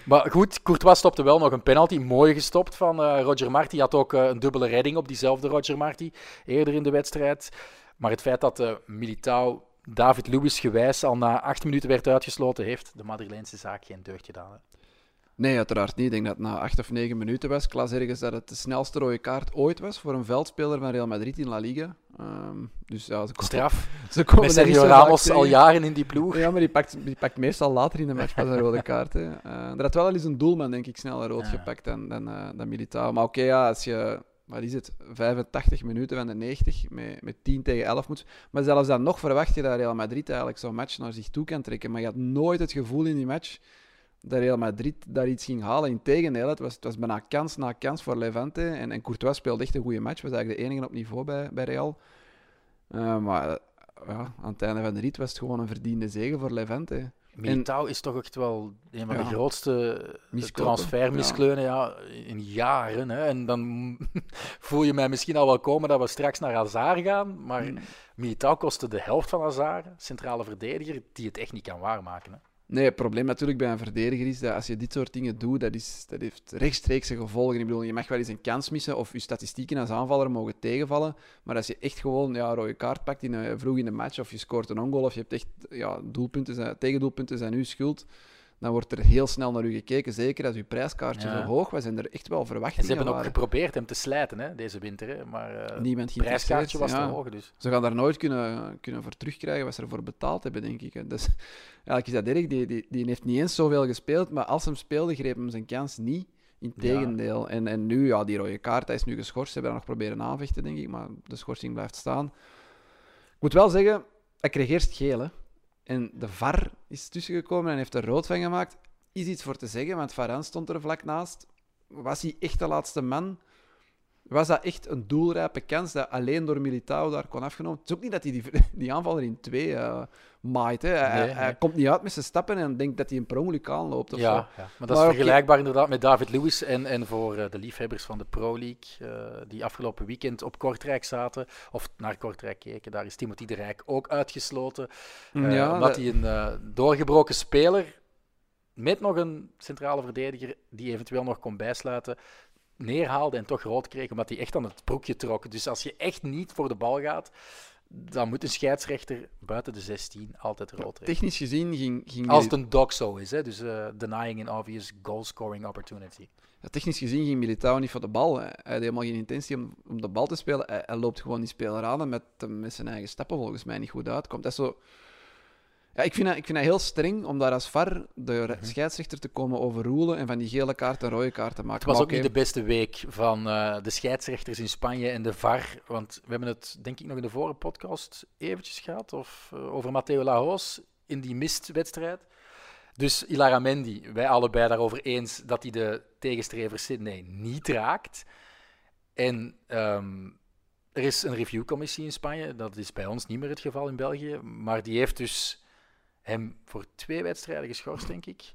maar goed, Courtois stopte wel nog een penalty. Mooi gestopt van eh, Roger Marti. Had ook eh, een dubbele redding op diezelfde Roger Marti eerder in de wedstrijd. Maar het feit dat Militao David Luiz gewijs al na acht minuten werd uitgesloten, heeft de Madrileense zaak geen deugd gedaan. Hè. Nee, uiteraard niet. Ik denk dat het na acht of negen minuten was. Ik las ergens dat het de snelste rode kaart ooit was voor een veldspeler van Real Madrid in La Liga. Ehm, dus ja, ze komen, Straf. [LAUGHS] ze komen Met er Sergio Ramos al jaren in die ploeg. Ja, maar die pakt, die pakt meestal later in de match pas een rode kaart. Hè. Eh, er had wel al eens een doelman, denk ik, sneller rood Ja. gepakt dan, dan, eh, dan Militao. Maar oké, ja, als je, wat is het, 85 minuten van de 90 met, met 10 tegen 11 moet. Maar zelfs dan nog verwacht je dat Real Madrid eigenlijk zo'n match naar zich toe kan trekken. Maar je had nooit het gevoel in die match dat Real Madrid daar iets ging halen. Integendeel, het was, het was bijna kans na kans voor Levante. En, en Courtois speelde echt een goede match. Was eigenlijk de enige op niveau bij, bij Real. Eh, maar eh, ja, aan het einde van de rit was het gewoon een verdiende zege voor Levante. Militao is toch echt wel een van Ja. de grootste Miskopen, transfermiskleunen ja. in jaren. Hè. En dan [LAUGHS] voel je mij misschien al wel komen dat we straks naar Hazard gaan. Maar Mm. Militao kostte de helft van Hazard, centrale verdediger, die het echt niet kan waarmaken. Hè. Nee, het probleem natuurlijk bij een verdediger is dat als je dit soort dingen doet, dat, is, dat heeft rechtstreekse gevolgen. Ik bedoel, je mag wel eens een kans missen of je statistieken als aanvaller mogen tegenvallen, maar als je echt gewoon ja, een rode kaart pakt in een, vroeg in de match of je scoort een ongoal of je hebt echt ja, doelpunten, zijn- tegendoelpunten zijn uw schuld, dan wordt er heel snel naar u gekeken. Zeker als uw prijskaartje Ja. zo hoog was en er echt wel En verwachtingen ze hebben ook waren. geprobeerd hem te slijten hè, deze winter. Hè. Maar eh, Niemand het prijskaartje was te hoog. Dus. Ze gaan daar nooit kunnen, kunnen voor terugkrijgen wat ze ervoor betaald hebben, denk ik. hè. Dus eigenlijk is dat erg. Die, die, die heeft niet eens zoveel gespeeld, maar als hem speelde, greep hem zijn kans niet. Integendeel. En, en nu, ja, die rode kaart, hij is nu geschorst. Ze hebben dat nog proberen aanvechten, denk ik, maar de schorsing blijft staan. Ik moet wel zeggen, hij kreeg eerst geel, hè. En de VAR is tussengekomen en heeft er rood van gemaakt. Is iets voor te zeggen, want Varane stond er vlak naast. Was hij echt de laatste man? Was dat echt een doelrijpe kans dat alleen door Militao daar kon afgenomen. Het is ook niet dat hij die, [LAUGHS] die aanvaller in twee uh, maait. Hè. Hij, Nee, hij nee. komt niet uit met zijn stappen en denkt dat hij een per ongeluk aanloopt. Of Ja, zo. ja, maar dat Maar is vergelijkbaar inderdaad met David Lewis en, en voor eh, de liefhebbers van de Pro League, eh, die afgelopen weekend op Kortrijk zaten, of naar Kortrijk keken. Daar is Timothy de Rijk ook uitgesloten, eh, Ja, omdat dat- hij een eh, doorgebroken speler met nog een centrale verdediger die eventueel nog kon bijsluiten, neerhaalde en toch rood kreeg, omdat hij echt aan het broekje trok. Dus als je echt niet voor de bal gaat, dan moet een scheidsrechter buiten de 16 altijd rood rekenen. Technisch gezien ging, ging Als het een dog zo is, hè? dus eh, denying an obvious goal-scoring opportunity. Ja, technisch gezien ging Militao niet voor de bal. Hij hij had helemaal geen intentie om, om de bal te spelen. Hij, hij loopt gewoon die speler aan en met, met zijn eigen stappen volgens mij niet goed uitkomt. Dat is zo... Ja, ik, vind dat, ik vind dat heel streng om daar als VAR de re- scheidsrechter te komen overroelen en van die gele kaart en rode kaart te maken. Het was Maar ook niet de beste week van eh, de scheidsrechters in Spanje en de VAR. Want we hebben het, denk ik, nog in de vorige podcast eventjes gehad. Of, eh, over Matteo Laos in die mistwedstrijd. Dus Ilara Mendy, wij allebei daarover eens dat hij de tegenstrever Sydney niet raakt. En ehm, er is een reviewcommissie in Spanje. Dat is bij ons niet meer het geval in België. Maar die heeft dus hem voor twee wedstrijden geschorst, denk ik.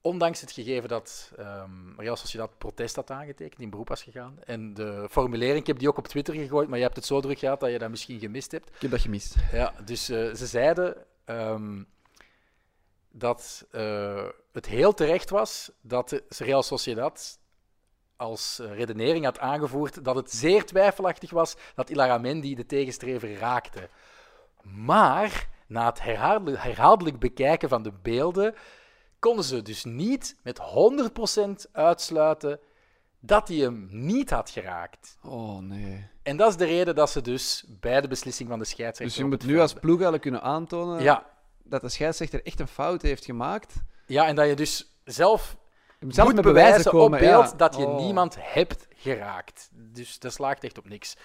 Ondanks het gegeven dat ehm Real Sociedad protest had aangetekend, in beroep was gegaan. En de formulering, ik heb die ook op Twitter gegooid, maar je hebt het zo druk gehad dat je dat misschien gemist hebt. Ik heb dat gemist. Ja, dus eh, ze zeiden ehm, dat eh, het heel terecht was dat Real Sociedad als redenering had aangevoerd dat het zeer twijfelachtig was dat Ilaramendi de tegenstrever raakte. Maar na het herhaaldelijk, herhaaldelijk bekijken van de beelden konden ze dus niet met 100% uitsluiten dat hij hem niet had geraakt. Oh nee. En dat is de reden dat ze dus bij de beslissing van de scheidsrechter. Dus je moet nu als ploeg eigenlijk kunnen aantonen Ja, dat de scheidsrechter echt een fout heeft gemaakt. ja, en dat je dus zelf, Je moet zelf moet bewijzen bewijzen komen. op beeld ja. dat je Oh. niemand hebt geraakt. Dus dat slaagt echt op niks.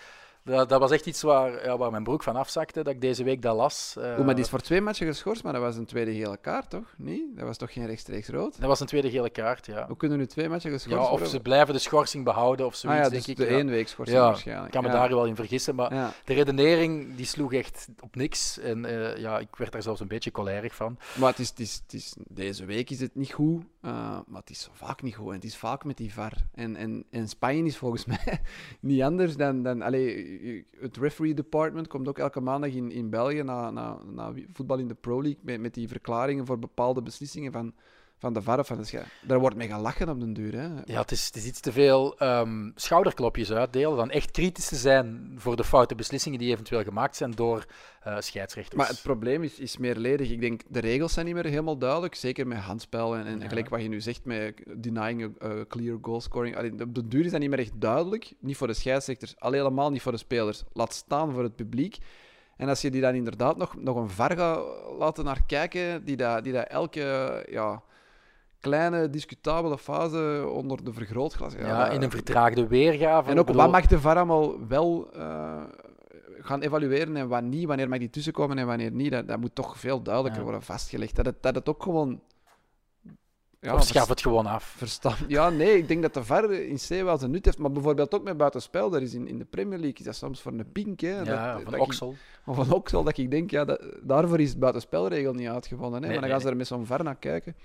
Dat, dat was echt iets waar, ja, waar mijn broek van afzakte, dat ik deze week dat las. Eh, Oeh, maar die is voor twee matchen geschorst, maar dat was een tweede gele kaart, toch? Nee? Dat was toch geen rechtstreeks rood? Dat was een tweede gele kaart, ja. Hoe kunnen nu twee matchen geschorst Ja, of worden? ze blijven de schorsing behouden of ah, zoiets, ja, denk dus ik. de één week schorsing waarschijnlijk. Ik kan me daar wel in vergissen, maar de redenering die sloeg echt op niks. En eh, ja, ik werd daar zelfs een beetje cholerig van. Maar het is, het is, het is, deze week is het niet goed, eh, maar het is vaak niet goed. En het is vaak met die VAR. En, en, en Spanje is volgens [LAUGHS] mij niet anders dan... dan allee, het referee department komt ook elke maandag in, in België na, na, na voetbal in de Pro League met, met die verklaringen voor bepaalde beslissingen van, van de VAR van de schei- Daar wordt mee gelachen op den duur. Hè. Ja, het is, het is iets te veel ehm, schouderklopjes uitdelen dan echt kritisch te zijn voor de foute beslissingen die eventueel gemaakt zijn door eh, scheidsrechters. Maar het probleem is, is meerledig. Ik denk, de regels zijn niet meer helemaal duidelijk. Zeker met handspel en, en Ja. gelijk wat je nu zegt met denying a, a clear goal scoring. Allee, op de duur is dat niet meer echt duidelijk. Niet voor de scheidsrechters, al helemaal niet voor de spelers. Laat staan voor het publiek. En als je die dan inderdaad nog, nog een VAR gaat laten naar kijken, die dat, die dat elke ja, kleine discutabele fase onder de vergrootglas... ja, in een vertraagde weergave. en ook bedoel, wat mag de VAR allemaal wel eh, gaan evalueren en wat niet, wanneer mag die tussenkomen en wanneer niet, dat, dat moet toch veel duidelijker Ja. worden vastgelegd. Dat het, dat het ook gewoon... Ja, of schaf het gewoon af. verstand. Ja, nee, ik denk dat de VAR in C wel zijn nut heeft, maar bijvoorbeeld ook met buitenspel, daar is in, in de Premier League is dat soms voor een pink, hè. Ja, dat, van dat Oksel. Ik, of van Oksel, dat ik denk, ja, dat, daarvoor is het buitenspelregel niet uitgevonden, hè. Nee, maar dan nee, gaan ze er met zo'n VAR naar kijken.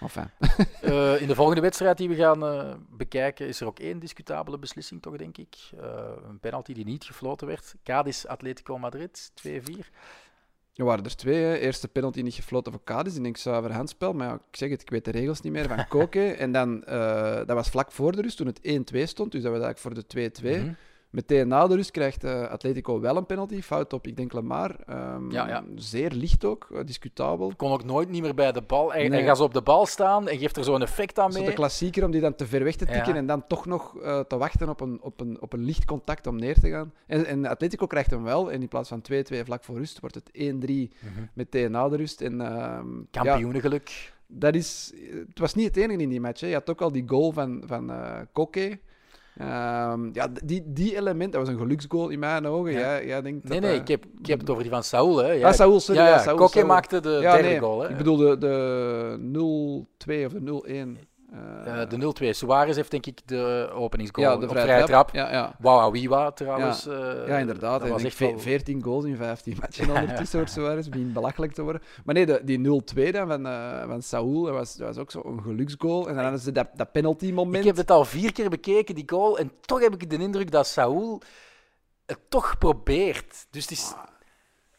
Enfin, [LAUGHS] Eh, in de volgende wedstrijd die we gaan eh, bekijken, is er ook één discutabele beslissing, toch, denk ik. Eh, een penalty die niet gefloten werd. Cadiz Atletico Madrid, 2-4. Er waren er twee. Hè. Eerste penalty niet gefloten voor Cadiz. Ik denk zuiver handspel. Maar ja, ik zeg het, ik weet de regels niet meer. Van Koke. en dan, eh, dat was vlak voor de rust, toen het 1-2 stond. Dus dat was eigenlijk voor de 2-2. Mhm. Meteen na de rust krijgt eh, Atletico wel een penalty. Fout op, ik denk, Lamar. Ehm, Ja, ja. Zeer licht ook, eh, discutabel. Kon ook nooit niet meer bij de bal. Hij, Nee. hij gaat zo op de bal staan en geeft er zo'n effect aan mee. de klassieker om die dan te ver weg te tikken Ja. en dan toch nog eh, te wachten op een, op, een, op een licht contact om neer te gaan. En, en Atletico krijgt hem wel. En in plaats van 2-2 vlak voor rust wordt het 1-3 Mhm. meteen na de rust. En, ehm, Kampioenengeluk. dat is, het was niet het enige in die match. Hè. Je had ook al die goal van, van Koke. Ehm, ja, die, die element, dat was een geluksgoal in mijn ogen. Ja. Jij, jij denkt Nee, dat, nee, eh, ik heb, ik heb het over die van Saul. Hè. Jij- Ah, Saúl, sorry. ja, Ja, ja, Koke Saúl. maakte de Ja, derde nee, goal. Hè. Ik bedoel de, de 0-2 of de 0-1. Eh, Eh, de 0-2. Suarez heeft denk ik de openingsgoal ja, de op vrije, vrije trap. Ja, ja. Wawawiwa trouwens. eh, ja, inderdaad. Dat Hij was heeft echt ve- wel... 14 goals in 15 matchen [LAUGHS] ondertussen, hoor Suarez. begint belachelijk te worden. Maar nee, de, die 0-2 dan van, eh van Saúl, dat was, dat was ook zo'n geluksgoal. En dan hadden ze dat, dat penalty moment. Ik heb het al vier keer bekeken, die goal. En toch heb ik de indruk dat Saúl het toch probeert. Dus het is...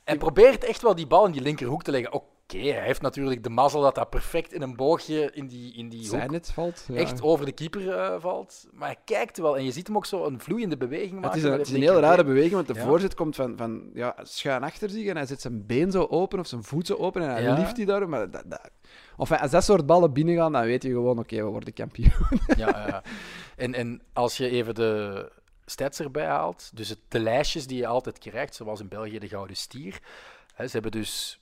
Hij probeert echt wel die bal in die linkerhoek te leggen. Oké, hij heeft natuurlijk de mazzel dat dat perfect in een boogje in die, in die hoek Zijn het valt. Ja. echt over de keeper eh, valt. Maar hij kijkt wel en je ziet hem ook zo een vloeiende beweging maken. Het is een, het is het een heel rare beweging, want de Ja. voorzet komt van, van ja, schuin achter zich en hij zet zijn been zo open of zijn voet zo open en hij Ja. lift die daar. Maar dat, dat, of als dat soort ballen binnengaan, dan weet je gewoon, oké, we worden kampioen. [LAUGHS] Ja, ja. En, en als je even de stats erbij haalt, dus het, de lijstjes die je altijd krijgt, zoals in België de Gouden Stier. Hè, ze hebben dus,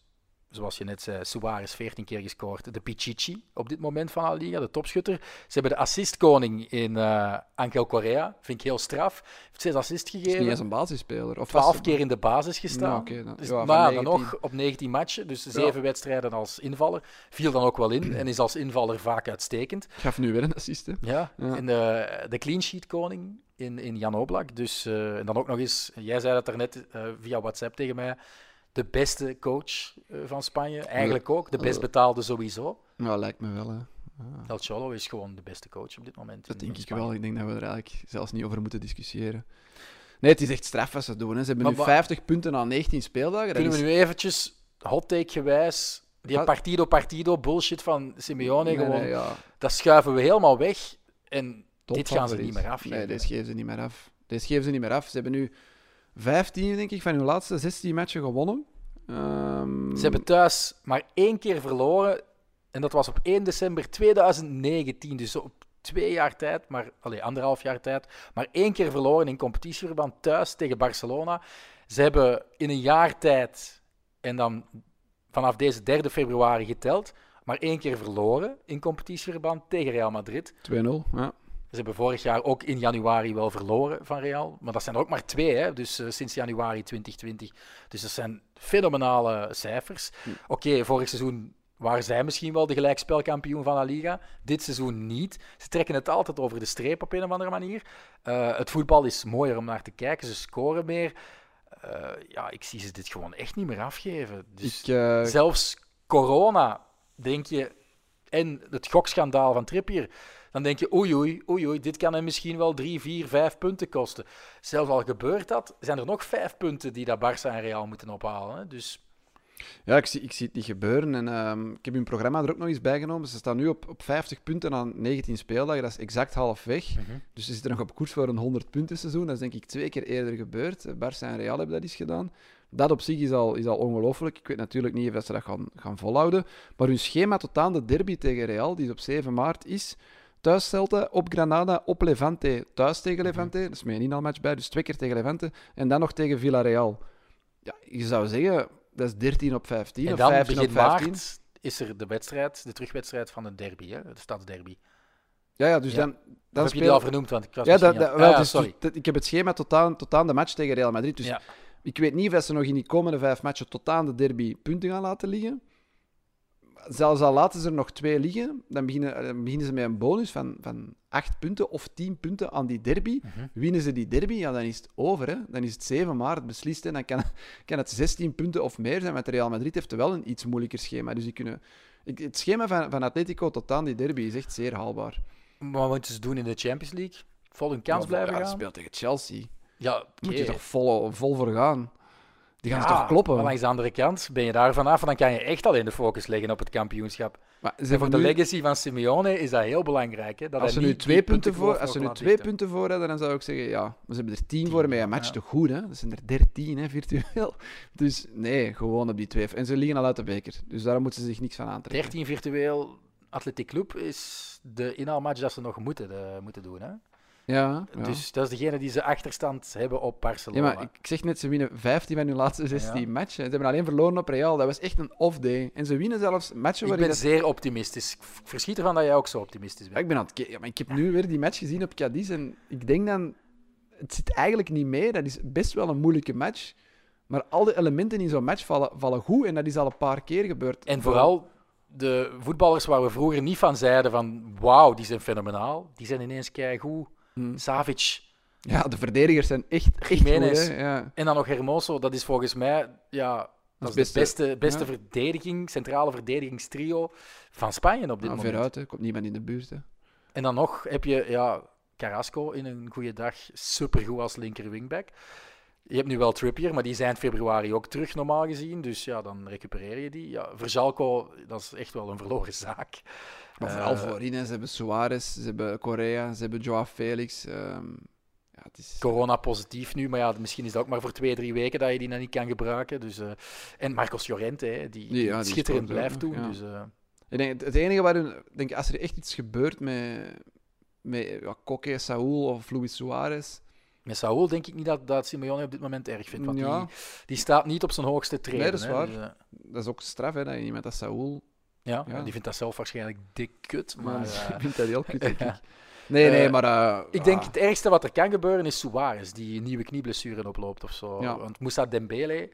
zoals je net zei, Suarez 14 keer gescoord. De Pichichi op dit moment van La Liga, de topschutter. Ze hebben de assistkoning in eh Angel Correa, vind ik heel straf. Heeft zes assists is niet gegeven. eens een basisspeler. Of 12 was- keer in de basis gestaan. Dan- Dus, ja, van maar dan 19. nog op 19 matchen, dus zeven wedstrijden als invaller. Viel dan ook wel in en is als invaller vaak uitstekend. Gaf nu weer een assist, hè. Ja, Ja. en de, de clean sheet koning in, in Jan Oblak. Dus, eh, en dan ook nog eens, jij zei dat daarnet eh via WhatsApp tegen mij, de beste coach eh, van Spanje. Eigenlijk ook, de best betaalde sowieso. Ja, lijkt me wel, hè. El Cholo is gewoon de beste coach op dit moment. Dat denk ik wel. Ik denk dat we er eigenlijk zelfs niet over moeten discussiëren. Nee, het is echt straf wat ze doen. Hè. Ze hebben Maar nu wa- 50 punten na 19 speeldagen. Kunnen we nu eventjes hot take gewijs, die partido partido bullshit van Simeone Nee, gewoon, nee, ja, dat schuiven we helemaal weg. En dit gaan ze niet meer afgeven. Nee, deze geven ze niet meer af. Deze geven ze niet meer af. Ze hebben nu 15, denk ik, van hun laatste 16 matchen gewonnen. Ehm, Ze hebben thuis maar één keer verloren. En dat was op 1 december 2019. Dus op twee jaar tijd, maar allee, anderhalf jaar tijd. Maar één keer verloren in competitieverband thuis tegen Barcelona. Ze hebben in een jaar tijd, en dan vanaf deze 3 februari geteld, maar één keer verloren in competitieverband tegen Real Madrid. 2-0, ja. Ze hebben vorig jaar ook in januari wel verloren van Real. Maar dat zijn er ook maar twee, hè? dus eh, sinds januari 2020. Dus dat zijn fenomenale cijfers. Oké, vorig seizoen waren zij misschien wel de gelijkspelkampioen van La Liga. Dit seizoen niet. Ze trekken het altijd over de streep op een of andere manier. Eh, het voetbal is mooier om naar te kijken. Ze scoren meer. Eh, ja, ik zie ze dit gewoon echt niet meer afgeven. Dus Ik, zelfs corona, denk je, en het gokschandaal van Trippier, dan denk je, oei oei, oei oei, dit kan hem misschien wel drie, vier, vijf punten kosten. Zelfs al gebeurt dat, zijn er nog vijf punten die dat Barça en Real moeten ophalen. Hè? Dus Ja, ik zie, ik zie het niet gebeuren. En, ehm, ik heb hun programma er ook nog eens bij genomen. Ze staan nu op, op 50 punten aan 19 speeldagen. Dat is exact half weg. Dus ze zitten nog op koers voor een 100 punten seizoen. Dat is denk ik twee keer eerder gebeurd. Eh, Barça en Real hebben dat eens gedaan. Dat op zich is al, is al ongelooflijk. Ik weet natuurlijk niet of ze dat gaan, gaan volhouden. Maar hun schema tot aan de derby tegen Real, die op 7 maart is... Thuis Celta, op Granada, op Levante. Thuis tegen Levante, dat is mijn inhaalmatch bij. Dus twee keer tegen Levante. En dan nog tegen Villarreal. Ja, je zou zeggen, dat is 13 op 15 en of dan 15 op begin 15. maart is er de wedstrijd, de terugwedstrijd van de derby, hè? de stadsderby. Ja, ja dus Ja. dan, heb je al vernoemd? Want ik was Ja, dat, dat, wel, Ah, ja, dus, sorry. dus- ik heb het schema tot aan, tot aan de match tegen Real Madrid. Dus Ja. ik weet niet of ze nog in die komende vijf matchen tot aan de derby punten gaan laten liggen. Zelfs al laten ze er nog twee liggen, dan beginnen, dan beginnen ze met een bonus van, van acht punten of tien punten aan die derby. Mhm. Winnen ze die derby, ja, dan is het over. Hè. Dan is het 7 maart beslist en dan kan, [LAUGHS] kan het 16 punten of meer zijn. Want Real Madrid heeft wel een iets moeilijker schema. Dus die kunnen, het schema van, van Atletico tot aan die derby is echt zeer haalbaar. Maar wat moeten ze doen in de Champions League? Vol hun kans Ja, blijven ja, gaan? speelt tegen Chelsea. Ja, moet je toch vol, vol voor gaan. Die gaan ze toch kloppen? Maar langs de andere kant ben je daar vanaf, dan kan je echt alleen de focus leggen op het kampioenschap. Maar En voor de nu- legacy van Simeone is dat heel belangrijk. Hè? Dat als ze nu twee punten voor, als ze nu twee punten voor hebben, dan zou ik zeggen ja. Maar ze hebben er tien Tien, voor met een match ja. te goed, hè? Dat zijn er dertien, hè, virtueel. [LAUGHS] Dus nee, gewoon op die twee. En ze liggen al uit de beker. Dus daar moeten ze zich niks van aantrekken. 13 virtueel Athletic Club is de inhaalmatch dat ze nog moeten, eh, moeten doen. Hè? Ja, ja. Dus dat is degene die ze achterstand hebben op ja, Barcelona. maar ik, ik zeg net, ze winnen 15 van hun laatste 16 Ja. matchen. Ze hebben alleen verloren op Real. Dat was echt een off-day. En ze winnen zelfs matchen ik waarin ben dat- zeer optimistisch. Ik verschiet ervan dat jij ook zo optimistisch Ja, bent. ik ben aan het. Ja, maar ik heb nu weer die match gezien op Cadiz en ik denk dan... Het zit eigenlijk niet mee. Dat is best wel een moeilijke match. Maar al de elementen in zo'n match vallen, vallen goed en dat is al een paar keer gebeurd. En vooral de voetballers waar we vroeger niet van zeiden van wauw, die zijn fenomenaal, die zijn ineens keigoed. Hm. Savic Ja, de verdedigers zijn echt, echt goed, hè. Ja. en dan nog Hermoso, dat is volgens mij ja, dat is beste- de beste, beste ja. verdediging, centrale verdedigingstrio van Spanje op dit Nou, moment. veruit, hè. komt niemand in de buurt. Hè. En dan nog heb je ja, Carrasco in een goede dag supergoed als linker wingback. Je hebt nu wel Trippier, maar die zijn in februari ook terug normaal gezien. Dus ja, dan recupereer je die. Ja, Verjalco, dat is echt wel een verloren zaak. Maar vooral Eh, voorin, hè. ze hebben Suarez, ze hebben Correa, ze hebben Joao Felix. ehm, ja, het is... Corona positief nu, maar ja, misschien is dat ook maar voor twee, drie weken dat je die dan niet kan gebruiken. Dus, eh, en Marcos Llorente, hè, die, die Ja, het die schitterend blijft doen. ja. Dus, eh, Ik denk, het- enige waar hun, denk, als er echt iets gebeurt met, met ja, Koke, Saúl of Luis Suarez. met Saúl denk ik niet dat, dat Simeone op dit moment erg vindt. Want die, die staat niet op zijn hoogste treden. Nee, dat is hè, waar. dus, Dat is ook straf, hè, dat je iemand als Saúl. Ja, Ja. die vindt dat zelf waarschijnlijk dik kut. Maar, Maar eh, ik vind dat heel kut. [LAUGHS] denk ik. Nee, nee, Eh, maar. eh, Ik denk ah, het ergste wat er kan gebeuren is Suarez, die een nieuwe knieblessure oploopt of zo. Ja. Want Moussa Dembele,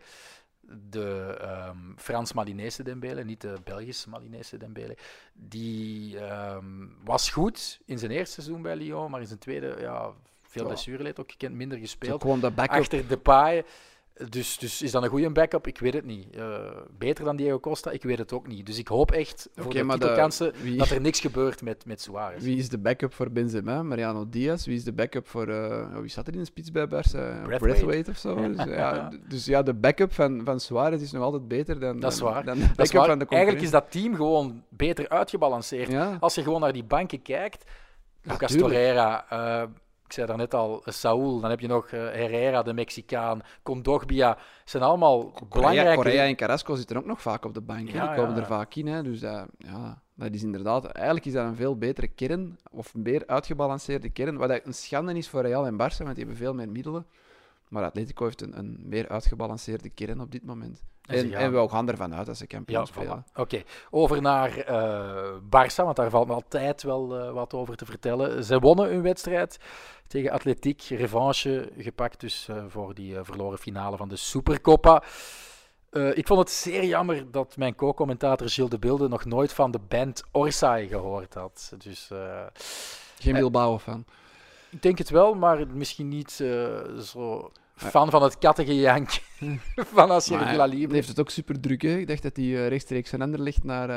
de ehm, Frans-Malinese Dembele, niet de Belgisch-Malinese Dembele, die ehm, was goed in zijn eerste seizoen bij Lyon, maar in zijn tweede, ja, veel Ja. blessureleed ook gekend, minder gespeeld. gewoon de backup. Achter de paai. Dus, dus is dat een goede backup? Ik weet het niet. Eh, beter dan Diego Costa? Ik weet het ook niet. Dus ik hoop echt voor de titelkansen wie- dat er niks gebeurt met, met Suarez. Wie is de backup voor Benzema? Mariano Diaz. Wie is de backup voor... eh, oh, wie zat er in de spits bij Barça? Braithwaite. Braithwaite of zo. Dus ja, [LAUGHS] dus ja, de backup van, van Suarez is nog altijd beter dan, Dat is waar. dan de Dat is backup waar. van de Eigenlijk is dat team gewoon beter uitgebalanceerd. Ja, Als je gewoon naar die banken kijkt, Lucas. Torreira, eh, ik zei daarnet al, eh, Saúl, dan heb je nog eh, Herrera, de Mexicaan, Condogbia, zijn allemaal Correa, belangrijke... Correa en Carrasco zitten ook nog vaak op de bank. Ja, die komen ja. er vaak in. Hè. Dus dat, ja, dat is inderdaad... Eigenlijk is dat een veel betere kern, of een meer uitgebalanceerde kern, wat eigenlijk een schande is voor Real en Barça, want die hebben veel meer middelen. Maar Atletico heeft een, een meer uitgebalanceerde kern op dit moment. En En, we gaan ervan uit dat ze Ja, kampioen spelen. Oké, over naar eh Barça, want daar valt me altijd wel eh, wat over te vertellen. Ze wonnen hun wedstrijd tegen Atletiek, revanche gepakt dus eh, voor die verloren finale van de Supercoppa. Ik vond het zeer jammer dat mijn co-commentator Gilles de Bilde nog nooit van de band Orsay gehoord had. Dus Geen Bilbao fan. Ik denk het wel, maar misschien niet eh, zo fan van het kattengejank [LAUGHS] [LAUGHS] van Asier Maar Villa hij Libre. heeft het ook super druk. Hè. Ik dacht dat hij eh, rechtstreeks van Anderlecht naar eh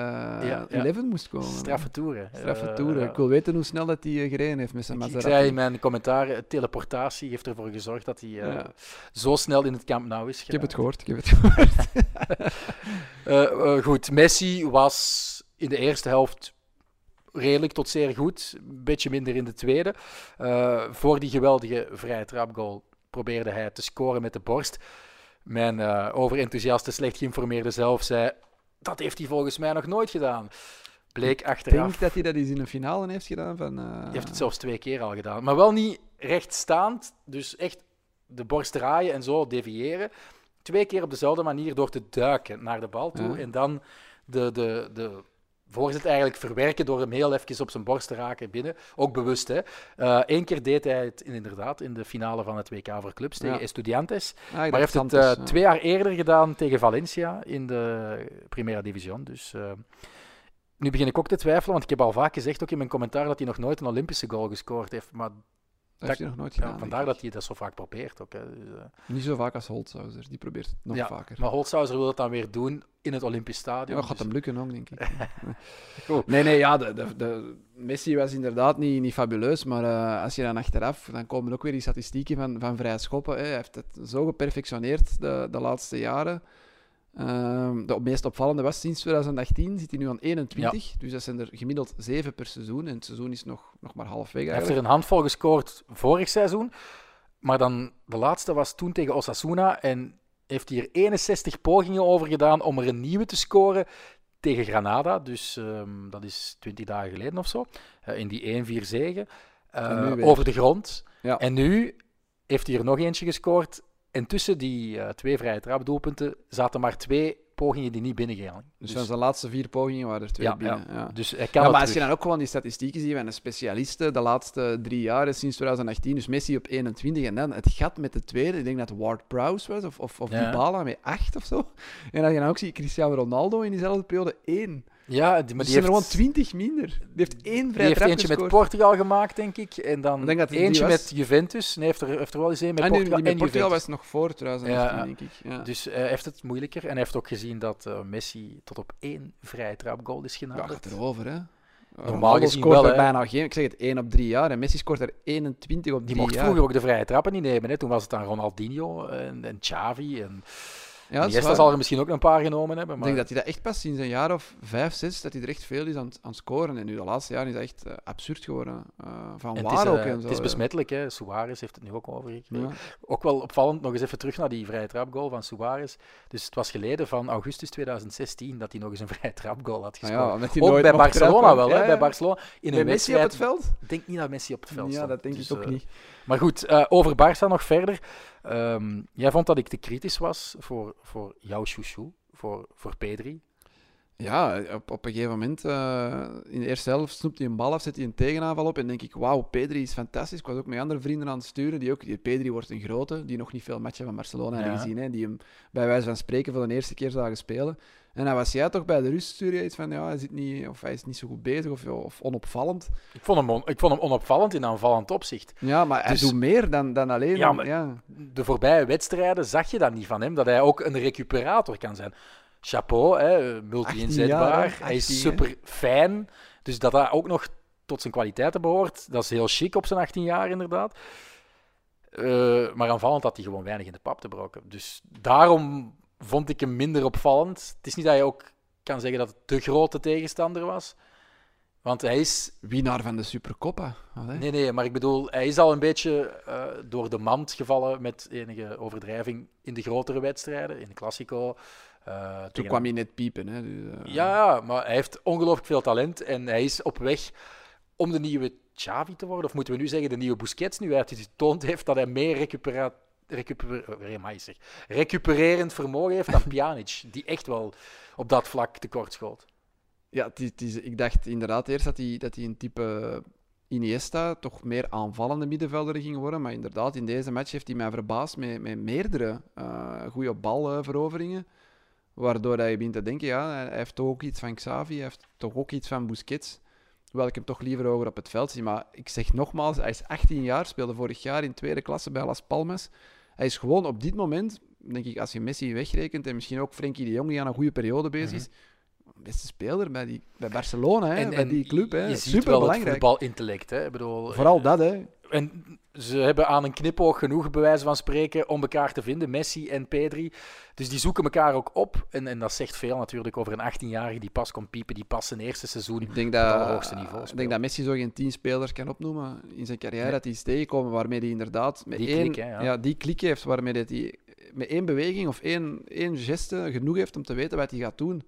Ja, ja. Eleven moest komen. Straffe toeren. Straffe toeren. ja. Ik wil weten hoe snel dat hij gereden heeft met zijn Ik, zei in mijn commentaar, teleportatie heeft ervoor gezorgd dat hij Ja. zo snel in het Camp Nou is Ik heb het geraakt. gehoord. Ik heb het gehoord. [LAUGHS] Eh, eh, goed, Messi was in de eerste helft redelijk tot zeer goed. Een beetje minder in de tweede. Eh, voor die geweldige vrije trapgoal probeerde hij te scoren met de borst. Mijn eh, overenthousiaste, slecht geïnformeerde zelf zei... Dat heeft hij volgens mij nog nooit gedaan. Bleek Ik achteraf... denk dat hij dat eens in een finale heeft gedaan. Van, eh, Die heeft het zelfs twee keer al gedaan. Maar wel niet rechtstaand. Dus echt de borst draaien en zo deviëren. Twee keer op dezelfde manier door te duiken naar de bal toe. Ja. En dan de, de, de voorzet eigenlijk verwerken door hem heel even op zijn borst te raken binnen. Ook bewust, hè. Eén keer deed hij het inderdaad in de finale van het WK voor clubs tegen Ja. Estudiantes. Ah, Maar hij heeft het eh, twee jaar eerder gedaan tegen Valencia in de Primera Division. Dus eh, nu begin ik ook te twijfelen, want ik heb al vaak gezegd, ook in mijn commentaar, dat hij nog nooit een Olympische goal gescoord heeft. Maar Dat heeft hij nog nooit ja, gedaan. vandaar denk dat hij dat zo vaak probeert. Ook, hè. Dus, eh. Niet zo vaak als Holtzhauser. Die probeert het nog Ja, vaker. maar Holzhauser wil dat dan weer doen in het Olympisch Ja, Stadion. dat gaat dus- hem lukken ook, denk ik. [LAUGHS] Goed. Nee, nee, ja, de, de, de- Messi was inderdaad niet, niet fabuleus, maar eh, als je dan achteraf, dan komen ook weer die statistieken van, van vrije schoppen. Hè. Hij heeft het zo geperfectioneerd de, de laatste jaren. Ehm, de meest opvallende was sinds 2018, zit hij nu aan 21, dus dat zijn er gemiddeld 7 per seizoen. En het seizoen is nog, nog maar halfweg Hij heeft er een handvol gescoord vorig seizoen. Maar dan, de laatste was toen tegen Osasuna. En heeft hij er 61 pogingen over gedaan om er een nieuwe te scoren tegen Granada. Dus ehm, dat is 20 dagen geleden of zo. eh, in die 1-4 zegen. eh, over de grond. Ja. En nu heeft hij er nog eentje gescoord. En tussen die eh, twee vrije trapdoelpunten zaten maar twee pogingen die niet binnengaan. Dus van zijn laatste vier pogingen waren er twee ja, binnen. ja. Ja. Dus hij kan Ja, maar als je dan ook gewoon die statistieken ziet van de specialisten de laatste drie jaren sinds 2018, dus Messi op 21 en dan het gat met de tweede, ik denk dat Ward Prowse was of, of, of. Dybala met 8 of zo. En als je dan ook ziet Cristiano Ronaldo in diezelfde periode 1. Ja, die, maar Die die zijn er heeft, gewoon 20 minder. Die heeft één die vrij heeft trap eentje met. Portugal gemaakt, denk ik. En dan denk die eentje met Juventus. Nee, heeft er, heeft er wel eens één met Ah, Portugal die met en Portugal Juventus. was nog voor 2018, Ja, denk ik. Ja. Dus eh, hij heeft het moeilijker. En hij heeft ook gezien dat eh, Messi tot op één vrije trapgoal is ja, genaderd. gaat erover, hè. Normaal gezien scoort wel, er bijna geen. Ik zeg het, 1 op 3 jaar. En Messi scoort er 21 op Die 3 mocht jaar. vroeger ook de vrije trappen niet nemen. Hè. Toen was het dan Ronaldinho en, en Xavi. En Ja, is waar. zal er misschien ook een paar genomen hebben. Ik Maar... denk dat hij dat echt pas sinds een jaar of vijf, zes, dat hij er echt veel is aan, aan scoren. En nu de laatste jaren is dat echt eh, absurd geworden. Eh, van En waar het is, ook eh, en zo. het is ja. besmettelijk, hè. Suarez heeft het nu ook overgekregen. Ja. Ook wel opvallend, nog eens even terug naar die vrije trapgoal van Suarez. Dus het was geleden van augustus 2016 dat hij nog eens een vrije trapgoal had Ah gescoord. ja, ook bij Barcelona wel, hè. Ja, ja. Bij Barcelona. In een Messi op het veld? Ik denk niet dat Messi op het veld Ja, stond. dat denk Dus, ik ook niet. Maar goed, over Barça nog verder. Ehm, jij vond dat ik te kritisch was voor, voor jouw chouchou, voor, voor Pedri. Ja, op, op een gegeven moment, eh, in de eerste helft, snoept hij een bal af, zet hij een tegenaanval op en denk ik, wauw, Pedri is fantastisch. Ik was ook met andere vrienden aan het sturen, die ook, die Pedri wordt een grote, die nog niet veel matchen van Barcelona hebben gezien, hè, die hem bij wijze van spreken voor de eerste keer zagen spelen. En dan was jij toch bij de rust, stuurde je iets van, ja, hij, zit niet, of hij is niet zo goed bezig of, of onopvallend. Ik vond, hem on- ik vond hem onopvallend in aanvallend opzicht. Ja, maar hij Dus- doet meer dan, dan alleen... Ja, maar- ja. De voorbije wedstrijden zag je dat niet van hem, dat hij ook een recuperator kan zijn. Chapeau, hè, 18 jaar, multi-inzetbaar. hij is 18, hè. super fijn. Dus dat hij ook nog tot zijn kwaliteiten behoort, dat is heel chic op zijn 18 jaar inderdaad. Eh, maar aanvallend had hij gewoon weinig in de pap te broken. Dus daarom vond ik hem minder opvallend. Het is niet dat je ook kan zeggen dat het de grote tegenstander was. Want hij is Winnaar van de Supercoppa. Nee, nee, maar ik bedoel, hij is al een beetje eh, door de mand gevallen met enige overdrijving in de grotere wedstrijden, in de Classico. eh, Toen tegen- kwam hij net piepen. Hè, dus, eh, Ja, maar hij heeft ongelooflijk veel talent en hij is op weg om de nieuwe Xavi te worden. Of moeten we nu zeggen de nieuwe Busquets, nu hij het getoond heeft dat hij meer recupera recuper zeg. recupererend vermogen heeft dan [LAUGHS] Pjanic, die echt wel op dat vlak tekort schoot. Ja, het is, het is- ik dacht inderdaad eerst dat hij, dat hij een type Iniesta, toch meer aanvallende middenvelder ging worden. Maar inderdaad, in deze match heeft hij mij verbaasd met, met meerdere eh goede balveroveringen. Waardoor dat je begint te denken, ja, hij heeft toch ook iets van Xavi, hij heeft toch ook iets van Busquets. Hoewel ik hem toch liever over op het veld zie. Maar ik zeg nogmaals, hij is 18 jaar, speelde vorig jaar in tweede klasse bij Las Palmas. Hij is gewoon op dit moment, denk ik, als je Messi wegrekent en misschien ook Frenkie de Jong, die aan een goede periode bezig is, beste speler bij, die, bij Barcelona, hè, bij die club. Hè. je ziet Super wel het belangrijk. voetbalintellect. Hè. Ik bedoel, Vooral dat, hè. En ze hebben aan een knipoog genoeg, bij wijze van spreken, om elkaar te vinden, Messi en Pedri. Dus die zoeken elkaar ook op. En, en dat zegt veel natuurlijk over een 18-jarige die pas komt piepen, die pas zijn eerste seizoen Ik denk op dat, het allerhoogste niveau ik denk dat Messi zo geen tien spelers kan opnoemen in zijn carrière Nee. dat hij is tegengekomen waarmee hij inderdaad met Die één, klik, hè, ja. die klik heeft waarmee dat hij met één beweging of één, één geste genoeg heeft om te weten wat hij gaat doen.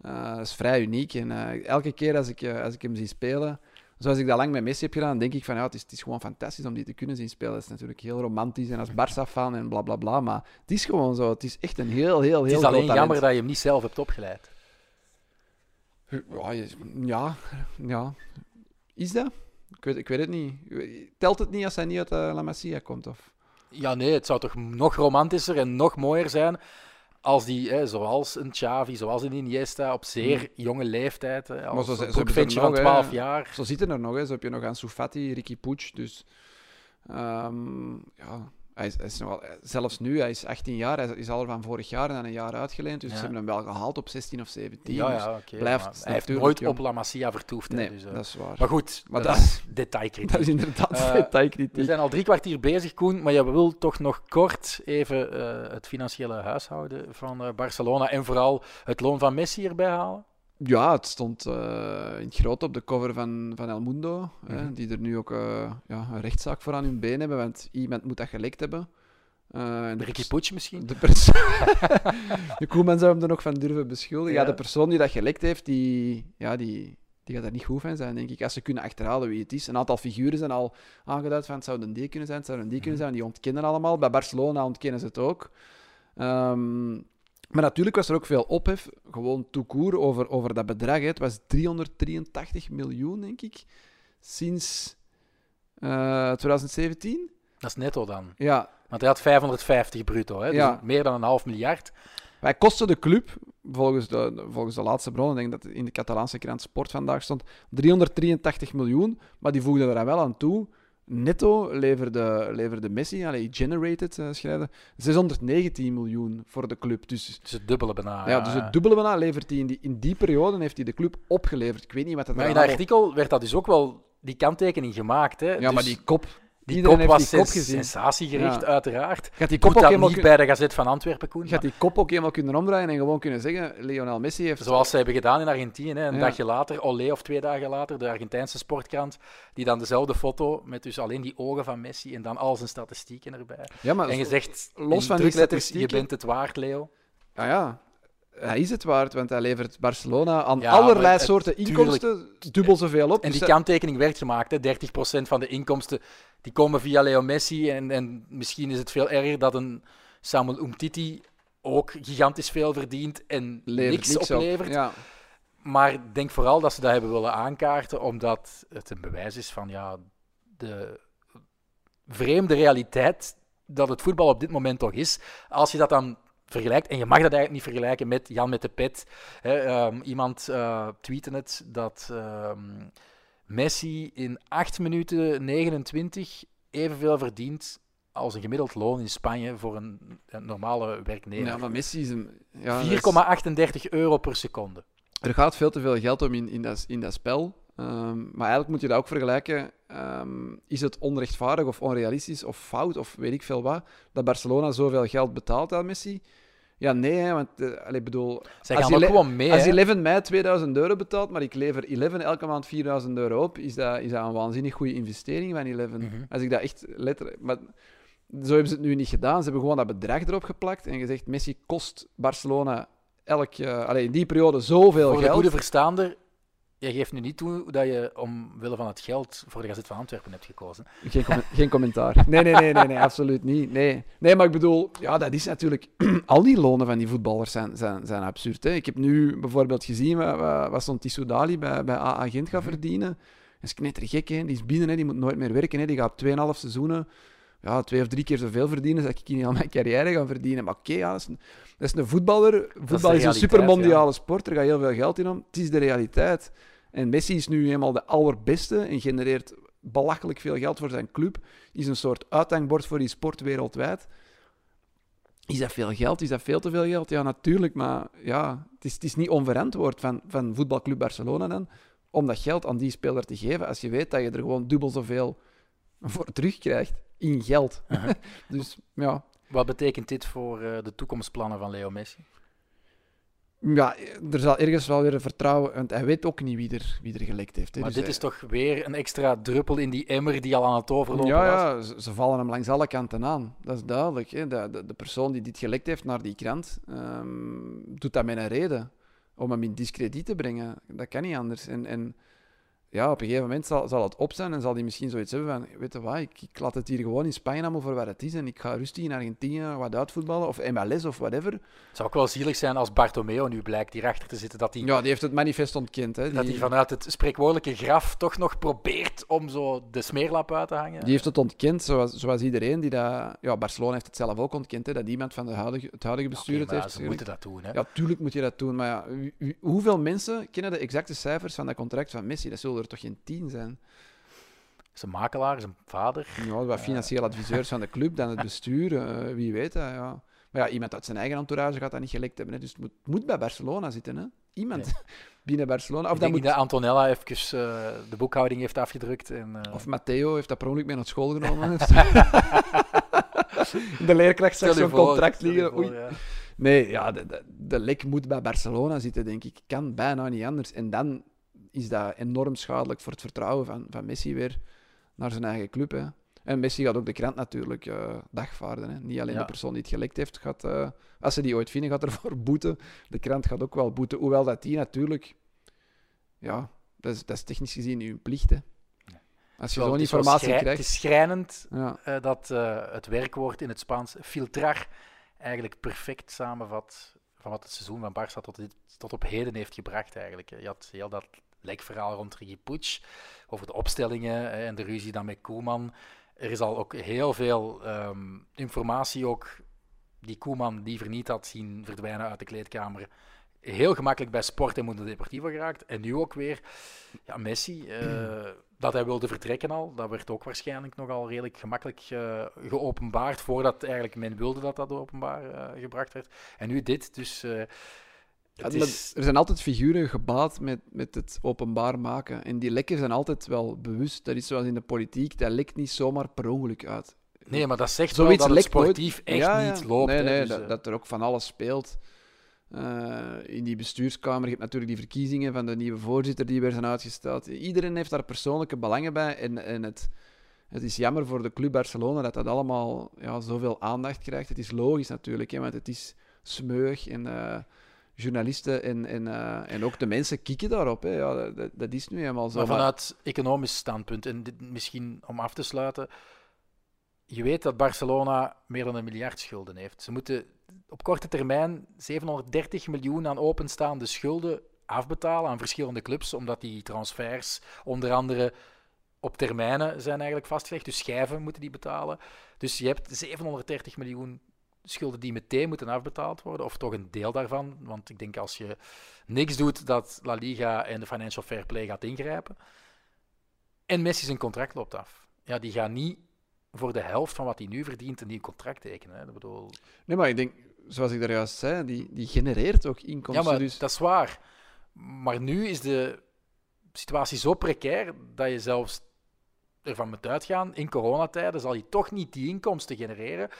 Eh, dat is vrij uniek. En eh, elke keer als ik, eh, als ik hem zie spelen, zoals ik dat lang met Messi heb gedaan, denk ik van ja, het is, het is gewoon fantastisch om die te kunnen zien spelen. Het is natuurlijk heel romantisch en als Barça-fan en bla bla bla, maar het is gewoon zo. Het is echt een heel, heel, heel Het is alleen talent. jammer dat je hem niet zelf hebt opgeleid. Ja, ja. Is dat? Ik weet, ik weet het niet. Telt het niet als hij niet uit eh, La Masia komt? Of? Ja, nee, het zou toch nog romantischer en nog mooier zijn als die, hè, zoals een Xavi, zoals een Iniesta, op zeer jonge leeftijd, hè, als zo- een zo er van nog, hè. 12 jaar. Zo zitten er nog. Hè. Zo heb je nog aan Soufati, Ricky Puig. Dus ehm, ja, hij is, hij is nogal, zelfs nu, hij is 18 jaar. Hij is al van vorig jaar en dan een jaar uitgeleend. Dus Ja. ze hebben hem wel gehaald op 16 of 17. Ja, dus ja, oké. blijft hij heeft nooit jong. op La Masia vertoefd. hè, nee, dus, eh, dat is waar. Maar goed, Maar dat dat- is [LAUGHS] detailkritiek. Dat is inderdaad Eh, detailkritiek. We zijn al drie kwartier bezig, Koen, maar je wil toch nog kort even eh, het financiële huishouden van eh, Barcelona en vooral het loon van Messi erbij halen? Ja, het stond eh, in het groot op de cover van, van El Mundo. hè, Mhm. die er nu ook eh, ja, een rechtszaak voor aan hun been hebben, want iemand moet dat gelekt hebben. Eh, en de Ricky Puig misschien? De, [LAUGHS] [LAUGHS] de Koeman zou hem er nog van durven beschuldigen. Ja. Ja. de persoon die dat gelekt heeft, die, ja, die, die gaat er niet goed van zijn, denk ik. Als ze kunnen achterhalen wie het is. Een aantal figuren zijn al aangeduid van het zou een die kunnen zijn, het zou een die kunnen zijn. Die ontkennen allemaal. Bij Barcelona ontkennen ze het ook. Ehm, maar natuurlijk was er ook veel ophef, gewoon court, over, over dat bedrag. Hè. Het was 383 miljoen, denk ik, sinds eh, 2017. Dat is netto dan. Ja, Want hij had 550 bruto, hè? dus Ja. meer dan een half miljard. Wij kosten de club, volgens de, volgens de laatste bronnen, ik denk dat in de Catalaanse krant Sport vandaag stond, 383 miljoen. Maar die voegden er wel aan toe. Netto leverde, leverde Messi, allee, generated uh, schrijven, 619 miljoen voor de club. Dus, dus het dubbele bijna. Ja, dus het dubbele bijna levert hij in die, in die periode heeft hij de club opgeleverd. Ik weet niet wat dat Maar in dat artikel werd dat dus ook wel die kanttekening gemaakt. Hè? Ja, dus maar die kop, die Iedereen kop was die kop sens gezien. sensatiegericht, Ja. uiteraard. Gaat die Doet kop ook dat helemaal niet bij de Gazet van Antwerpen, Koen. gaat die kop ook helemaal kunnen omdraaien en gewoon kunnen zeggen: Lionel Messi heeft. Zoals ze hebben gedaan in Argentinië. Een Ja. dagje later, Olé of twee dagen later, de Argentijnse sportkrant, die dan dezelfde foto met dus alleen die ogen van Messi en dan al zijn statistieken erbij. Ja, maar En je zegt, los van die drukletters, je statistieken- bent het waard, Leo. Ja, ja. Hij is het waard, want hij levert Barcelona aan Ja, allerlei het- soorten inkomsten dubbel zoveel op. En Dus die kanttekening werd gemaakt. Hè. 30% van de inkomsten die komen via Leo Messi. En, en misschien is het veel erger dat een Samuel Umtiti ook gigantisch veel verdient en levert niks, niks op. oplevert. Ja. Maar ik denk vooral dat ze dat hebben willen aankaarten, omdat het een bewijs is van ja, de vreemde realiteit dat het voetbal op dit moment toch is. Als je dat dan vergelijkt, en je mag dat eigenlijk niet vergelijken met Jan met de pet. Hè, ehm, iemand eh tweette het dat ehm, Messi in 8 minuten 29 evenveel verdient als een gemiddeld loon in Spanje voor een, een normale werknemer. ja, maar Messi is een. Ja, dat is- 4,38 euro per seconde. er gaat veel te veel geld om in, in, dat, in dat spel. Ehm, maar eigenlijk moet je dat ook vergelijken. Ehm, is het onrechtvaardig of onrealistisch of fout of weet ik veel wat dat Barcelona zoveel geld betaalt aan Messi? Ja, nee, hè, want allee, ik bedoel, Zij Als gaan ook gewoon mee. als hè. 11 mei 2000 euro betaalt, maar ik lever 11 elke maand 4000 euro op, is dat, is dat een waanzinnig goede investering van 11. Mhm. Als ik dat echt letterlijk. Maar zo hebben ze het nu niet gedaan. Ze hebben gewoon dat bedrag erop geplakt en gezegd: Messi kost Barcelona elk, allee, in die periode zoveel Voor de geld. goede verstaander, je geeft nu niet toe dat je omwille van het geld voor de Gazet van Antwerpen hebt gekozen. Geen, [LAUGHS] geen commentaar. Nee, nee, nee, nee, nee, absoluut niet. Nee. nee, maar ik bedoel, ja, dat is natuurlijk. [CLEARS THROAT] al die lonen van die voetballers zijn, zijn, zijn absurd. Hè. Ik heb nu bijvoorbeeld gezien wat, wat, stond Tissou Dali bij, bij AA Gent gaat Mhm. verdienen. Dat is knettergek, hè. Die is binnen, hè. die moet nooit meer werken. Hè. Die gaat 2,5 seizoenen ja, twee of drie keer zoveel verdienen als ik in mijn carrière ga verdienen. Maar oké, ja, dat, is een, dat is een voetballer. Voetbal is, een supermondiale sport. Er gaat heel veel geld in om. Het is de realiteit. En Messi is nu eenmaal de allerbeste en genereert belachelijk veel geld voor zijn club. Is een soort uithangbord voor die sport wereldwijd. Is dat veel geld? Is dat veel te veel geld? Ja, natuurlijk. Maar ja, het is, het is niet onverantwoord van, van voetbalclub Barcelona dan om dat geld aan die speler te geven als je weet dat je er gewoon dubbel zoveel voor terugkrijgt in geld. Uh-huh. [LAUGHS] dus ja, Wat betekent dit voor eh, de toekomstplannen van Leo Messi? ja, er zal ergens wel weer een vertrouwen, want hij weet ook niet wie er, wie er gelekt heeft. hè. Maar Dus dit hij- is toch weer een extra druppel in die emmer die al aan het overlopen ja, was? ja, ze, ze vallen hem langs alle kanten aan. Dat is duidelijk. Hè. De, de, de persoon die dit gelekt heeft naar die krant, ehm, doet dat met een reden. Om hem in discrediet te brengen. Dat kan niet anders. En, en ja, op een gegeven moment zal, zal het op zijn en zal hij misschien zoiets hebben van, weet je wat, ik, ik laat het hier gewoon in Spanje allemaal voor wat het is en ik ga rustig in Argentinië wat uitvoetballen, of MLS of whatever. Het zou ook wel zielig zijn als Bartomeo nu blijkt hierachter te zitten, dat hij, Ja, die heeft het manifest ontkend. Hè. dat hij vanuit het spreekwoordelijke graf toch nog probeert om zo de smeerlap uit te hangen. die heeft het ontkend, zoals, zoals iedereen die dat... Ja, Barcelona heeft het zelf ook ontkend, hè, dat iemand van de huidige, het huidige bestuur het heeft. ze moeten dat doen. Hè? Ja, tuurlijk moet je dat doen. Maar ja, hoeveel mensen kennen de exacte cijfers van dat contract van Messi? Dat zullen er toch geen tien zijn? Zijn makelaar, zijn vader. Ja, wat financieel adviseurs van de club, dan het bestuur, eh, wie weet dat, ja. Maar ja, iemand uit zijn eigen entourage gaat dat niet gelekt hebben. Hè. Dus het moet, moet bij Barcelona zitten, hè. Iemand [LAUGHS] binnen Barcelona. Of, dat moet, dat Antonella even eh, de boekhouding heeft afgedrukt. En, eh, of Matteo heeft dat per ongeluk mee naar school genomen. [LAUGHS] de leerkracht zegt zo'n contract liggen. voor, Oei. ja. Nee, ja, de, de, de lek moet bij Barcelona zitten, denk ik. Kan bijna niet anders. En dan is dat enorm schadelijk voor het vertrouwen van, van Messi weer naar zijn eigen club. Hè. En Messi gaat ook de krant natuurlijk eh, dagvaarden. Hè. Niet alleen Ja. de persoon die het gelekt heeft, gaat, eh, als ze die ooit vinden, gaat [LAUGHS] ervoor boeten. De krant gaat ook wel boeten. Hoewel dat die natuurlijk... Ja, dat is, dat is technisch gezien uw plicht. Hè. Als je zo'n informatie krijgt... Het is schrijnend Ja. eh, dat het werkwoord in het Spaans filtrar eigenlijk perfect samenvat van wat het seizoen van Barça tot, dit, tot op heden heeft gebracht eigenlijk. Je had heel dat lekverhaal rond Ricky Puig over de opstellingen eh, en de ruzie dan met Koeman. Er is al ook heel veel ehm, informatie ook die Koeman liever niet had zien verdwijnen uit de kleedkamer, heel gemakkelijk bij Sport en Mundo Deportivo geraakt. En nu ook weer ja, Messi, uh, dat hij wilde vertrekken al, dat werd ook waarschijnlijk nogal redelijk gemakkelijk uh, geopenbaard, voordat eigenlijk men wilde dat dat openbaar gebracht werd. En nu dit, dus... Ja, is... Er zijn altijd figuren gebaat met, met het openbaar maken. En die lekken zijn altijd wel bewust. Dat is zoals in de politiek, dat lekt niet zomaar per ongeluk uit. Nee, maar dat zegt Zoiets wel dat het sportief echt ja, niet loopt. Nee, nee, dus, dat, dat, er ook van alles speelt. Uh, in die bestuurskamer, je hebt natuurlijk die verkiezingen van de nieuwe voorzitter die weer zijn uitgesteld. Iedereen heeft daar persoonlijke belangen bij. En, en het, het is jammer voor de club Barcelona dat dat allemaal ja, zoveel aandacht krijgt. Het is logisch natuurlijk, hè, want het is smeug en... Uh, journalisten en, en, uh, en ook de mensen kieken daarop. Hè. Ja, dat, dat, is nu helemaal zo. Maar vanuit economisch standpunt, en dit misschien om af te sluiten, je weet dat Barcelona meer dan een miljard schulden heeft. Ze moeten op korte termijn 730 miljoen aan openstaande schulden afbetalen aan verschillende clubs, omdat die transfers onder andere op termijnen zijn eigenlijk vastgelegd. Dus schijven moeten die betalen. Dus je hebt 730 miljoen schulden die meteen moeten afbetaald worden, of toch een deel daarvan. Want ik denk als je niks doet, dat La Liga en de Financial Fair Play gaat ingrijpen. En Messi zijn contract loopt af. Ja, die gaat niet voor de helft van wat hij nu verdient een nieuw contract tekenen. Hè. Ik bedoel... Nee, maar ik denk, zoals ik daar juist zei, die, die genereert ook inkomsten. Ja, maar dus... dat is waar. Maar nu is de situatie zo precair dat je zelfs ervan moet uitgaan, in coronatijden zal je toch niet die inkomsten genereren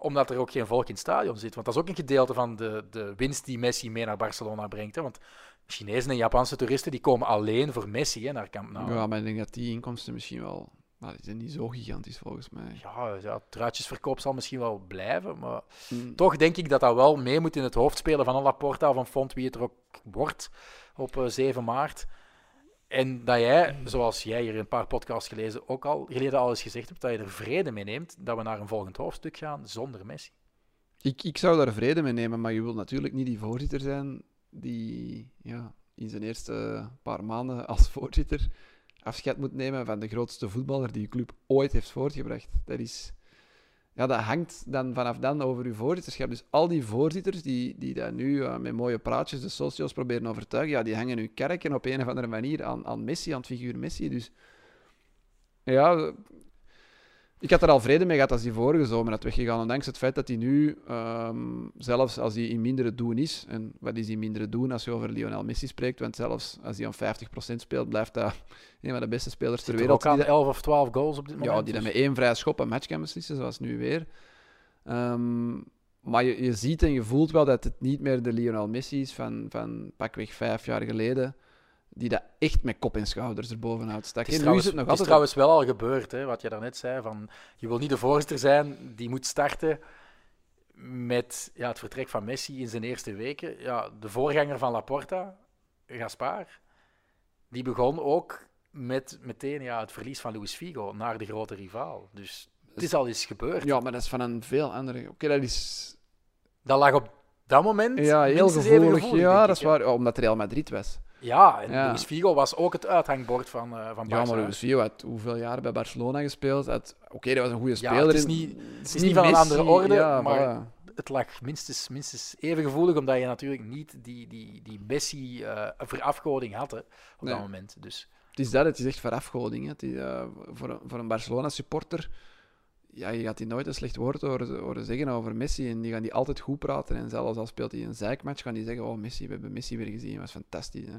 omdat er ook geen volk in het stadion zit. Want dat is ook een gedeelte van de, de winst die Messi mee naar Barcelona brengt. Hè. Want Chinezen en Japanse toeristen die komen alleen voor Messi hè, naar Camp Nou. Ja, maar ik denk dat die inkomsten misschien wel... Nou, die zijn niet zo gigantisch volgens mij. Ja, ja truitjesverkoop zal misschien wel blijven. Maar hmm. toch denk ik dat dat wel mee moet in het hoofd spelen van Laporta of van Font, wie het er ook wordt op 7 eh, maart. En dat jij, zoals jij hier een paar podcasts gelezen, ook al, geleden al eens gezegd hebt, dat je er vrede mee neemt dat we naar een volgend hoofdstuk gaan zonder Messi. Ik, ik zou daar vrede mee nemen, maar je wilt natuurlijk niet die voorzitter zijn die ja, in zijn eerste paar maanden als voorzitter afscheid moet nemen van de grootste voetballer die je club ooit heeft voortgebracht. Dat is ja, dat hangt dan vanaf dan over uw voorzitterschap. Dus al die voorzitters die, die dat nu uh, met mooie praatjes de socials proberen overtuigen, ja, die hangen nu kerken op een of andere manier aan, aan Messi, aan het figuur Messi. Dus ja, ik had er al vrede mee gehad als hij vorige zomer had weggegaan. Ondanks het feit dat hij nu, um, zelfs als hij in mindere doen is, en wat is hij mindere doen als je over Lionel Messi spreekt, want zelfs als hij aan 50% speelt, blijft dat [LAUGHS] een van de beste spelers ter wereld. ook aan 11 of 12 goals op dit moment. Ja, die dan dus- met één vrije schop een match kan beslissen, zoals nu weer. Um, maar je, je ziet en je voelt wel dat het niet meer de Lionel Messi is van, van pakweg vijf jaar geleden die dat echt met kop en schouders erbovenuit stak. Het is, trouwens, het, nog het is trouwens wel al gebeurd, hè, wat je daarnet zei. Van, je wil niet de voorzitter zijn die moet starten met ja, het vertrek van Messi in zijn eerste weken. Ja, de voorganger van Laporta, Gaspar, die begon ook met meteen ja, het verlies van Luis Figo naar de grote rivaal. Dus het is al eens gebeurd. Ja, maar dat is van een veel andere... Oké, dat is... Dat lag op dat moment ja, heel gevoelig. Ja, dat is waar. Omdat Real Madrid was. Ja, en Luis Figo was ook het uithangbord van, uh, van Barca. Ja, maar Luis Figo had hoeveel jaar bij Barcelona gespeeld. Oké, okay, dat was een goede speler. het is niet, het is niet, van een andere orde, ja, maar het lag minstens, minstens even gevoelig, omdat je natuurlijk niet die, die, die Messi-verafgoding uh, had hè, op dat moment. Dus. Het is dat, het is echt verafgoding. Hè. Het is, uh, voor, voor een Barcelona-supporter ja, je gaat die nooit een slecht woord horen, zeggen over Messi. En die gaan die altijd goed praten. En zelfs al speelt hij een zeikmatch, gaan die zeggen: Oh, Messi, we hebben Messi weer gezien. Was fantastisch. Hè?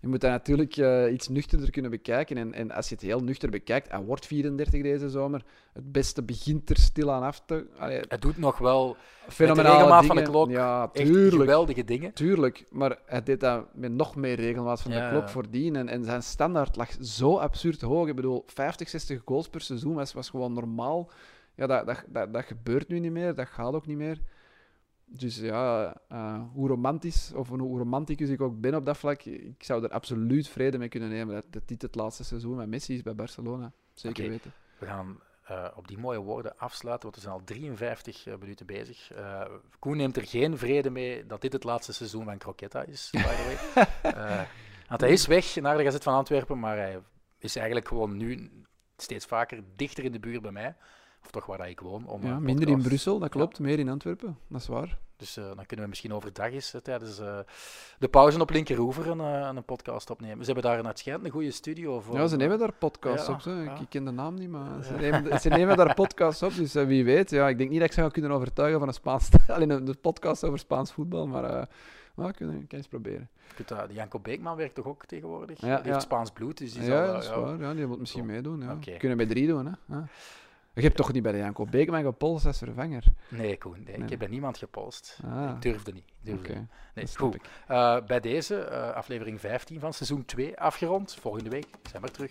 Je moet dat natuurlijk uh, iets nuchterder kunnen bekijken. En, en als je het heel nuchter bekijkt, hij wordt 34 deze zomer. Het beste begint er stilaan af te... Allee, het doet nog wel fenomenale van de klok ja, tuurlijk, geweldige dingen. Tuurlijk, maar hij deed dat met nog meer regelmaat van de klok voordien. En, en zijn standaard lag zo absurd hoog. Ik bedoel, 50, 60 goals per seizoen was, was gewoon normaal. Ja, dat, dat, dat, dat gebeurt nu niet meer. Dat gaat ook niet meer. Dus ja, uh, hoe romantisch of hoe romanticus ik ook ben op dat vlak, ik zou er absoluut vrede mee kunnen nemen dat, dit het laatste seizoen met Messi is bij Barcelona. Zeker weten. We gaan uh, op die mooie woorden afsluiten, want we zijn al 53 uh, minuten bezig. Uh, Koen neemt er geen vrede mee dat dit het laatste seizoen van Croquetta is, by the way. [LAUGHS] want hij is weg naar de Gazet van Antwerpen, maar hij is eigenlijk gewoon nu steeds vaker dichter in de buurt bij mij. Of toch waar ik woon. Om, Ja, minder in Brussel, dat klopt. Meer in Antwerpen, dat is waar. Dus eh, dan kunnen we misschien overdag eens eh, tijdens eh, de pauze op Linkeroever een, een podcast opnemen. Ze hebben daar een uitschijnend een goede studio voor. Ja, ze nemen daar podcasts ja, op. Zo. Ik, ja. ik ken de naam niet, maar ze, Ja. nemen, ze nemen daar [LAUGHS] podcasts op. Dus wie weet. Ja, ik denk niet dat ik ze ga kunnen overtuigen van een Spaans... [LAUGHS] Alleen een, een podcast over Spaans voetbal, maar... eh maar kunnen kan eens proberen. kunt Janko Beekman werkt toch ook tegenwoordig? Ja, die ja. heeft Spaans bloed, dus die Ja, zal... dat is ja, waar. Ja, die moet misschien meedoen. Ja. Oké. Kunnen we met drie doen, hè. Je hebt toch niet bij de Janko Beekman gepolst als vervanger? Nee, Koen, nee, Nee. ik heb bij niemand gepolst. Ah, Ik durfde niet. Ik durfde oké. niet. Nee, goed. Eh, bij deze, eh, aflevering 15 van seizoen 2 afgerond. Volgende week zijn we er terug.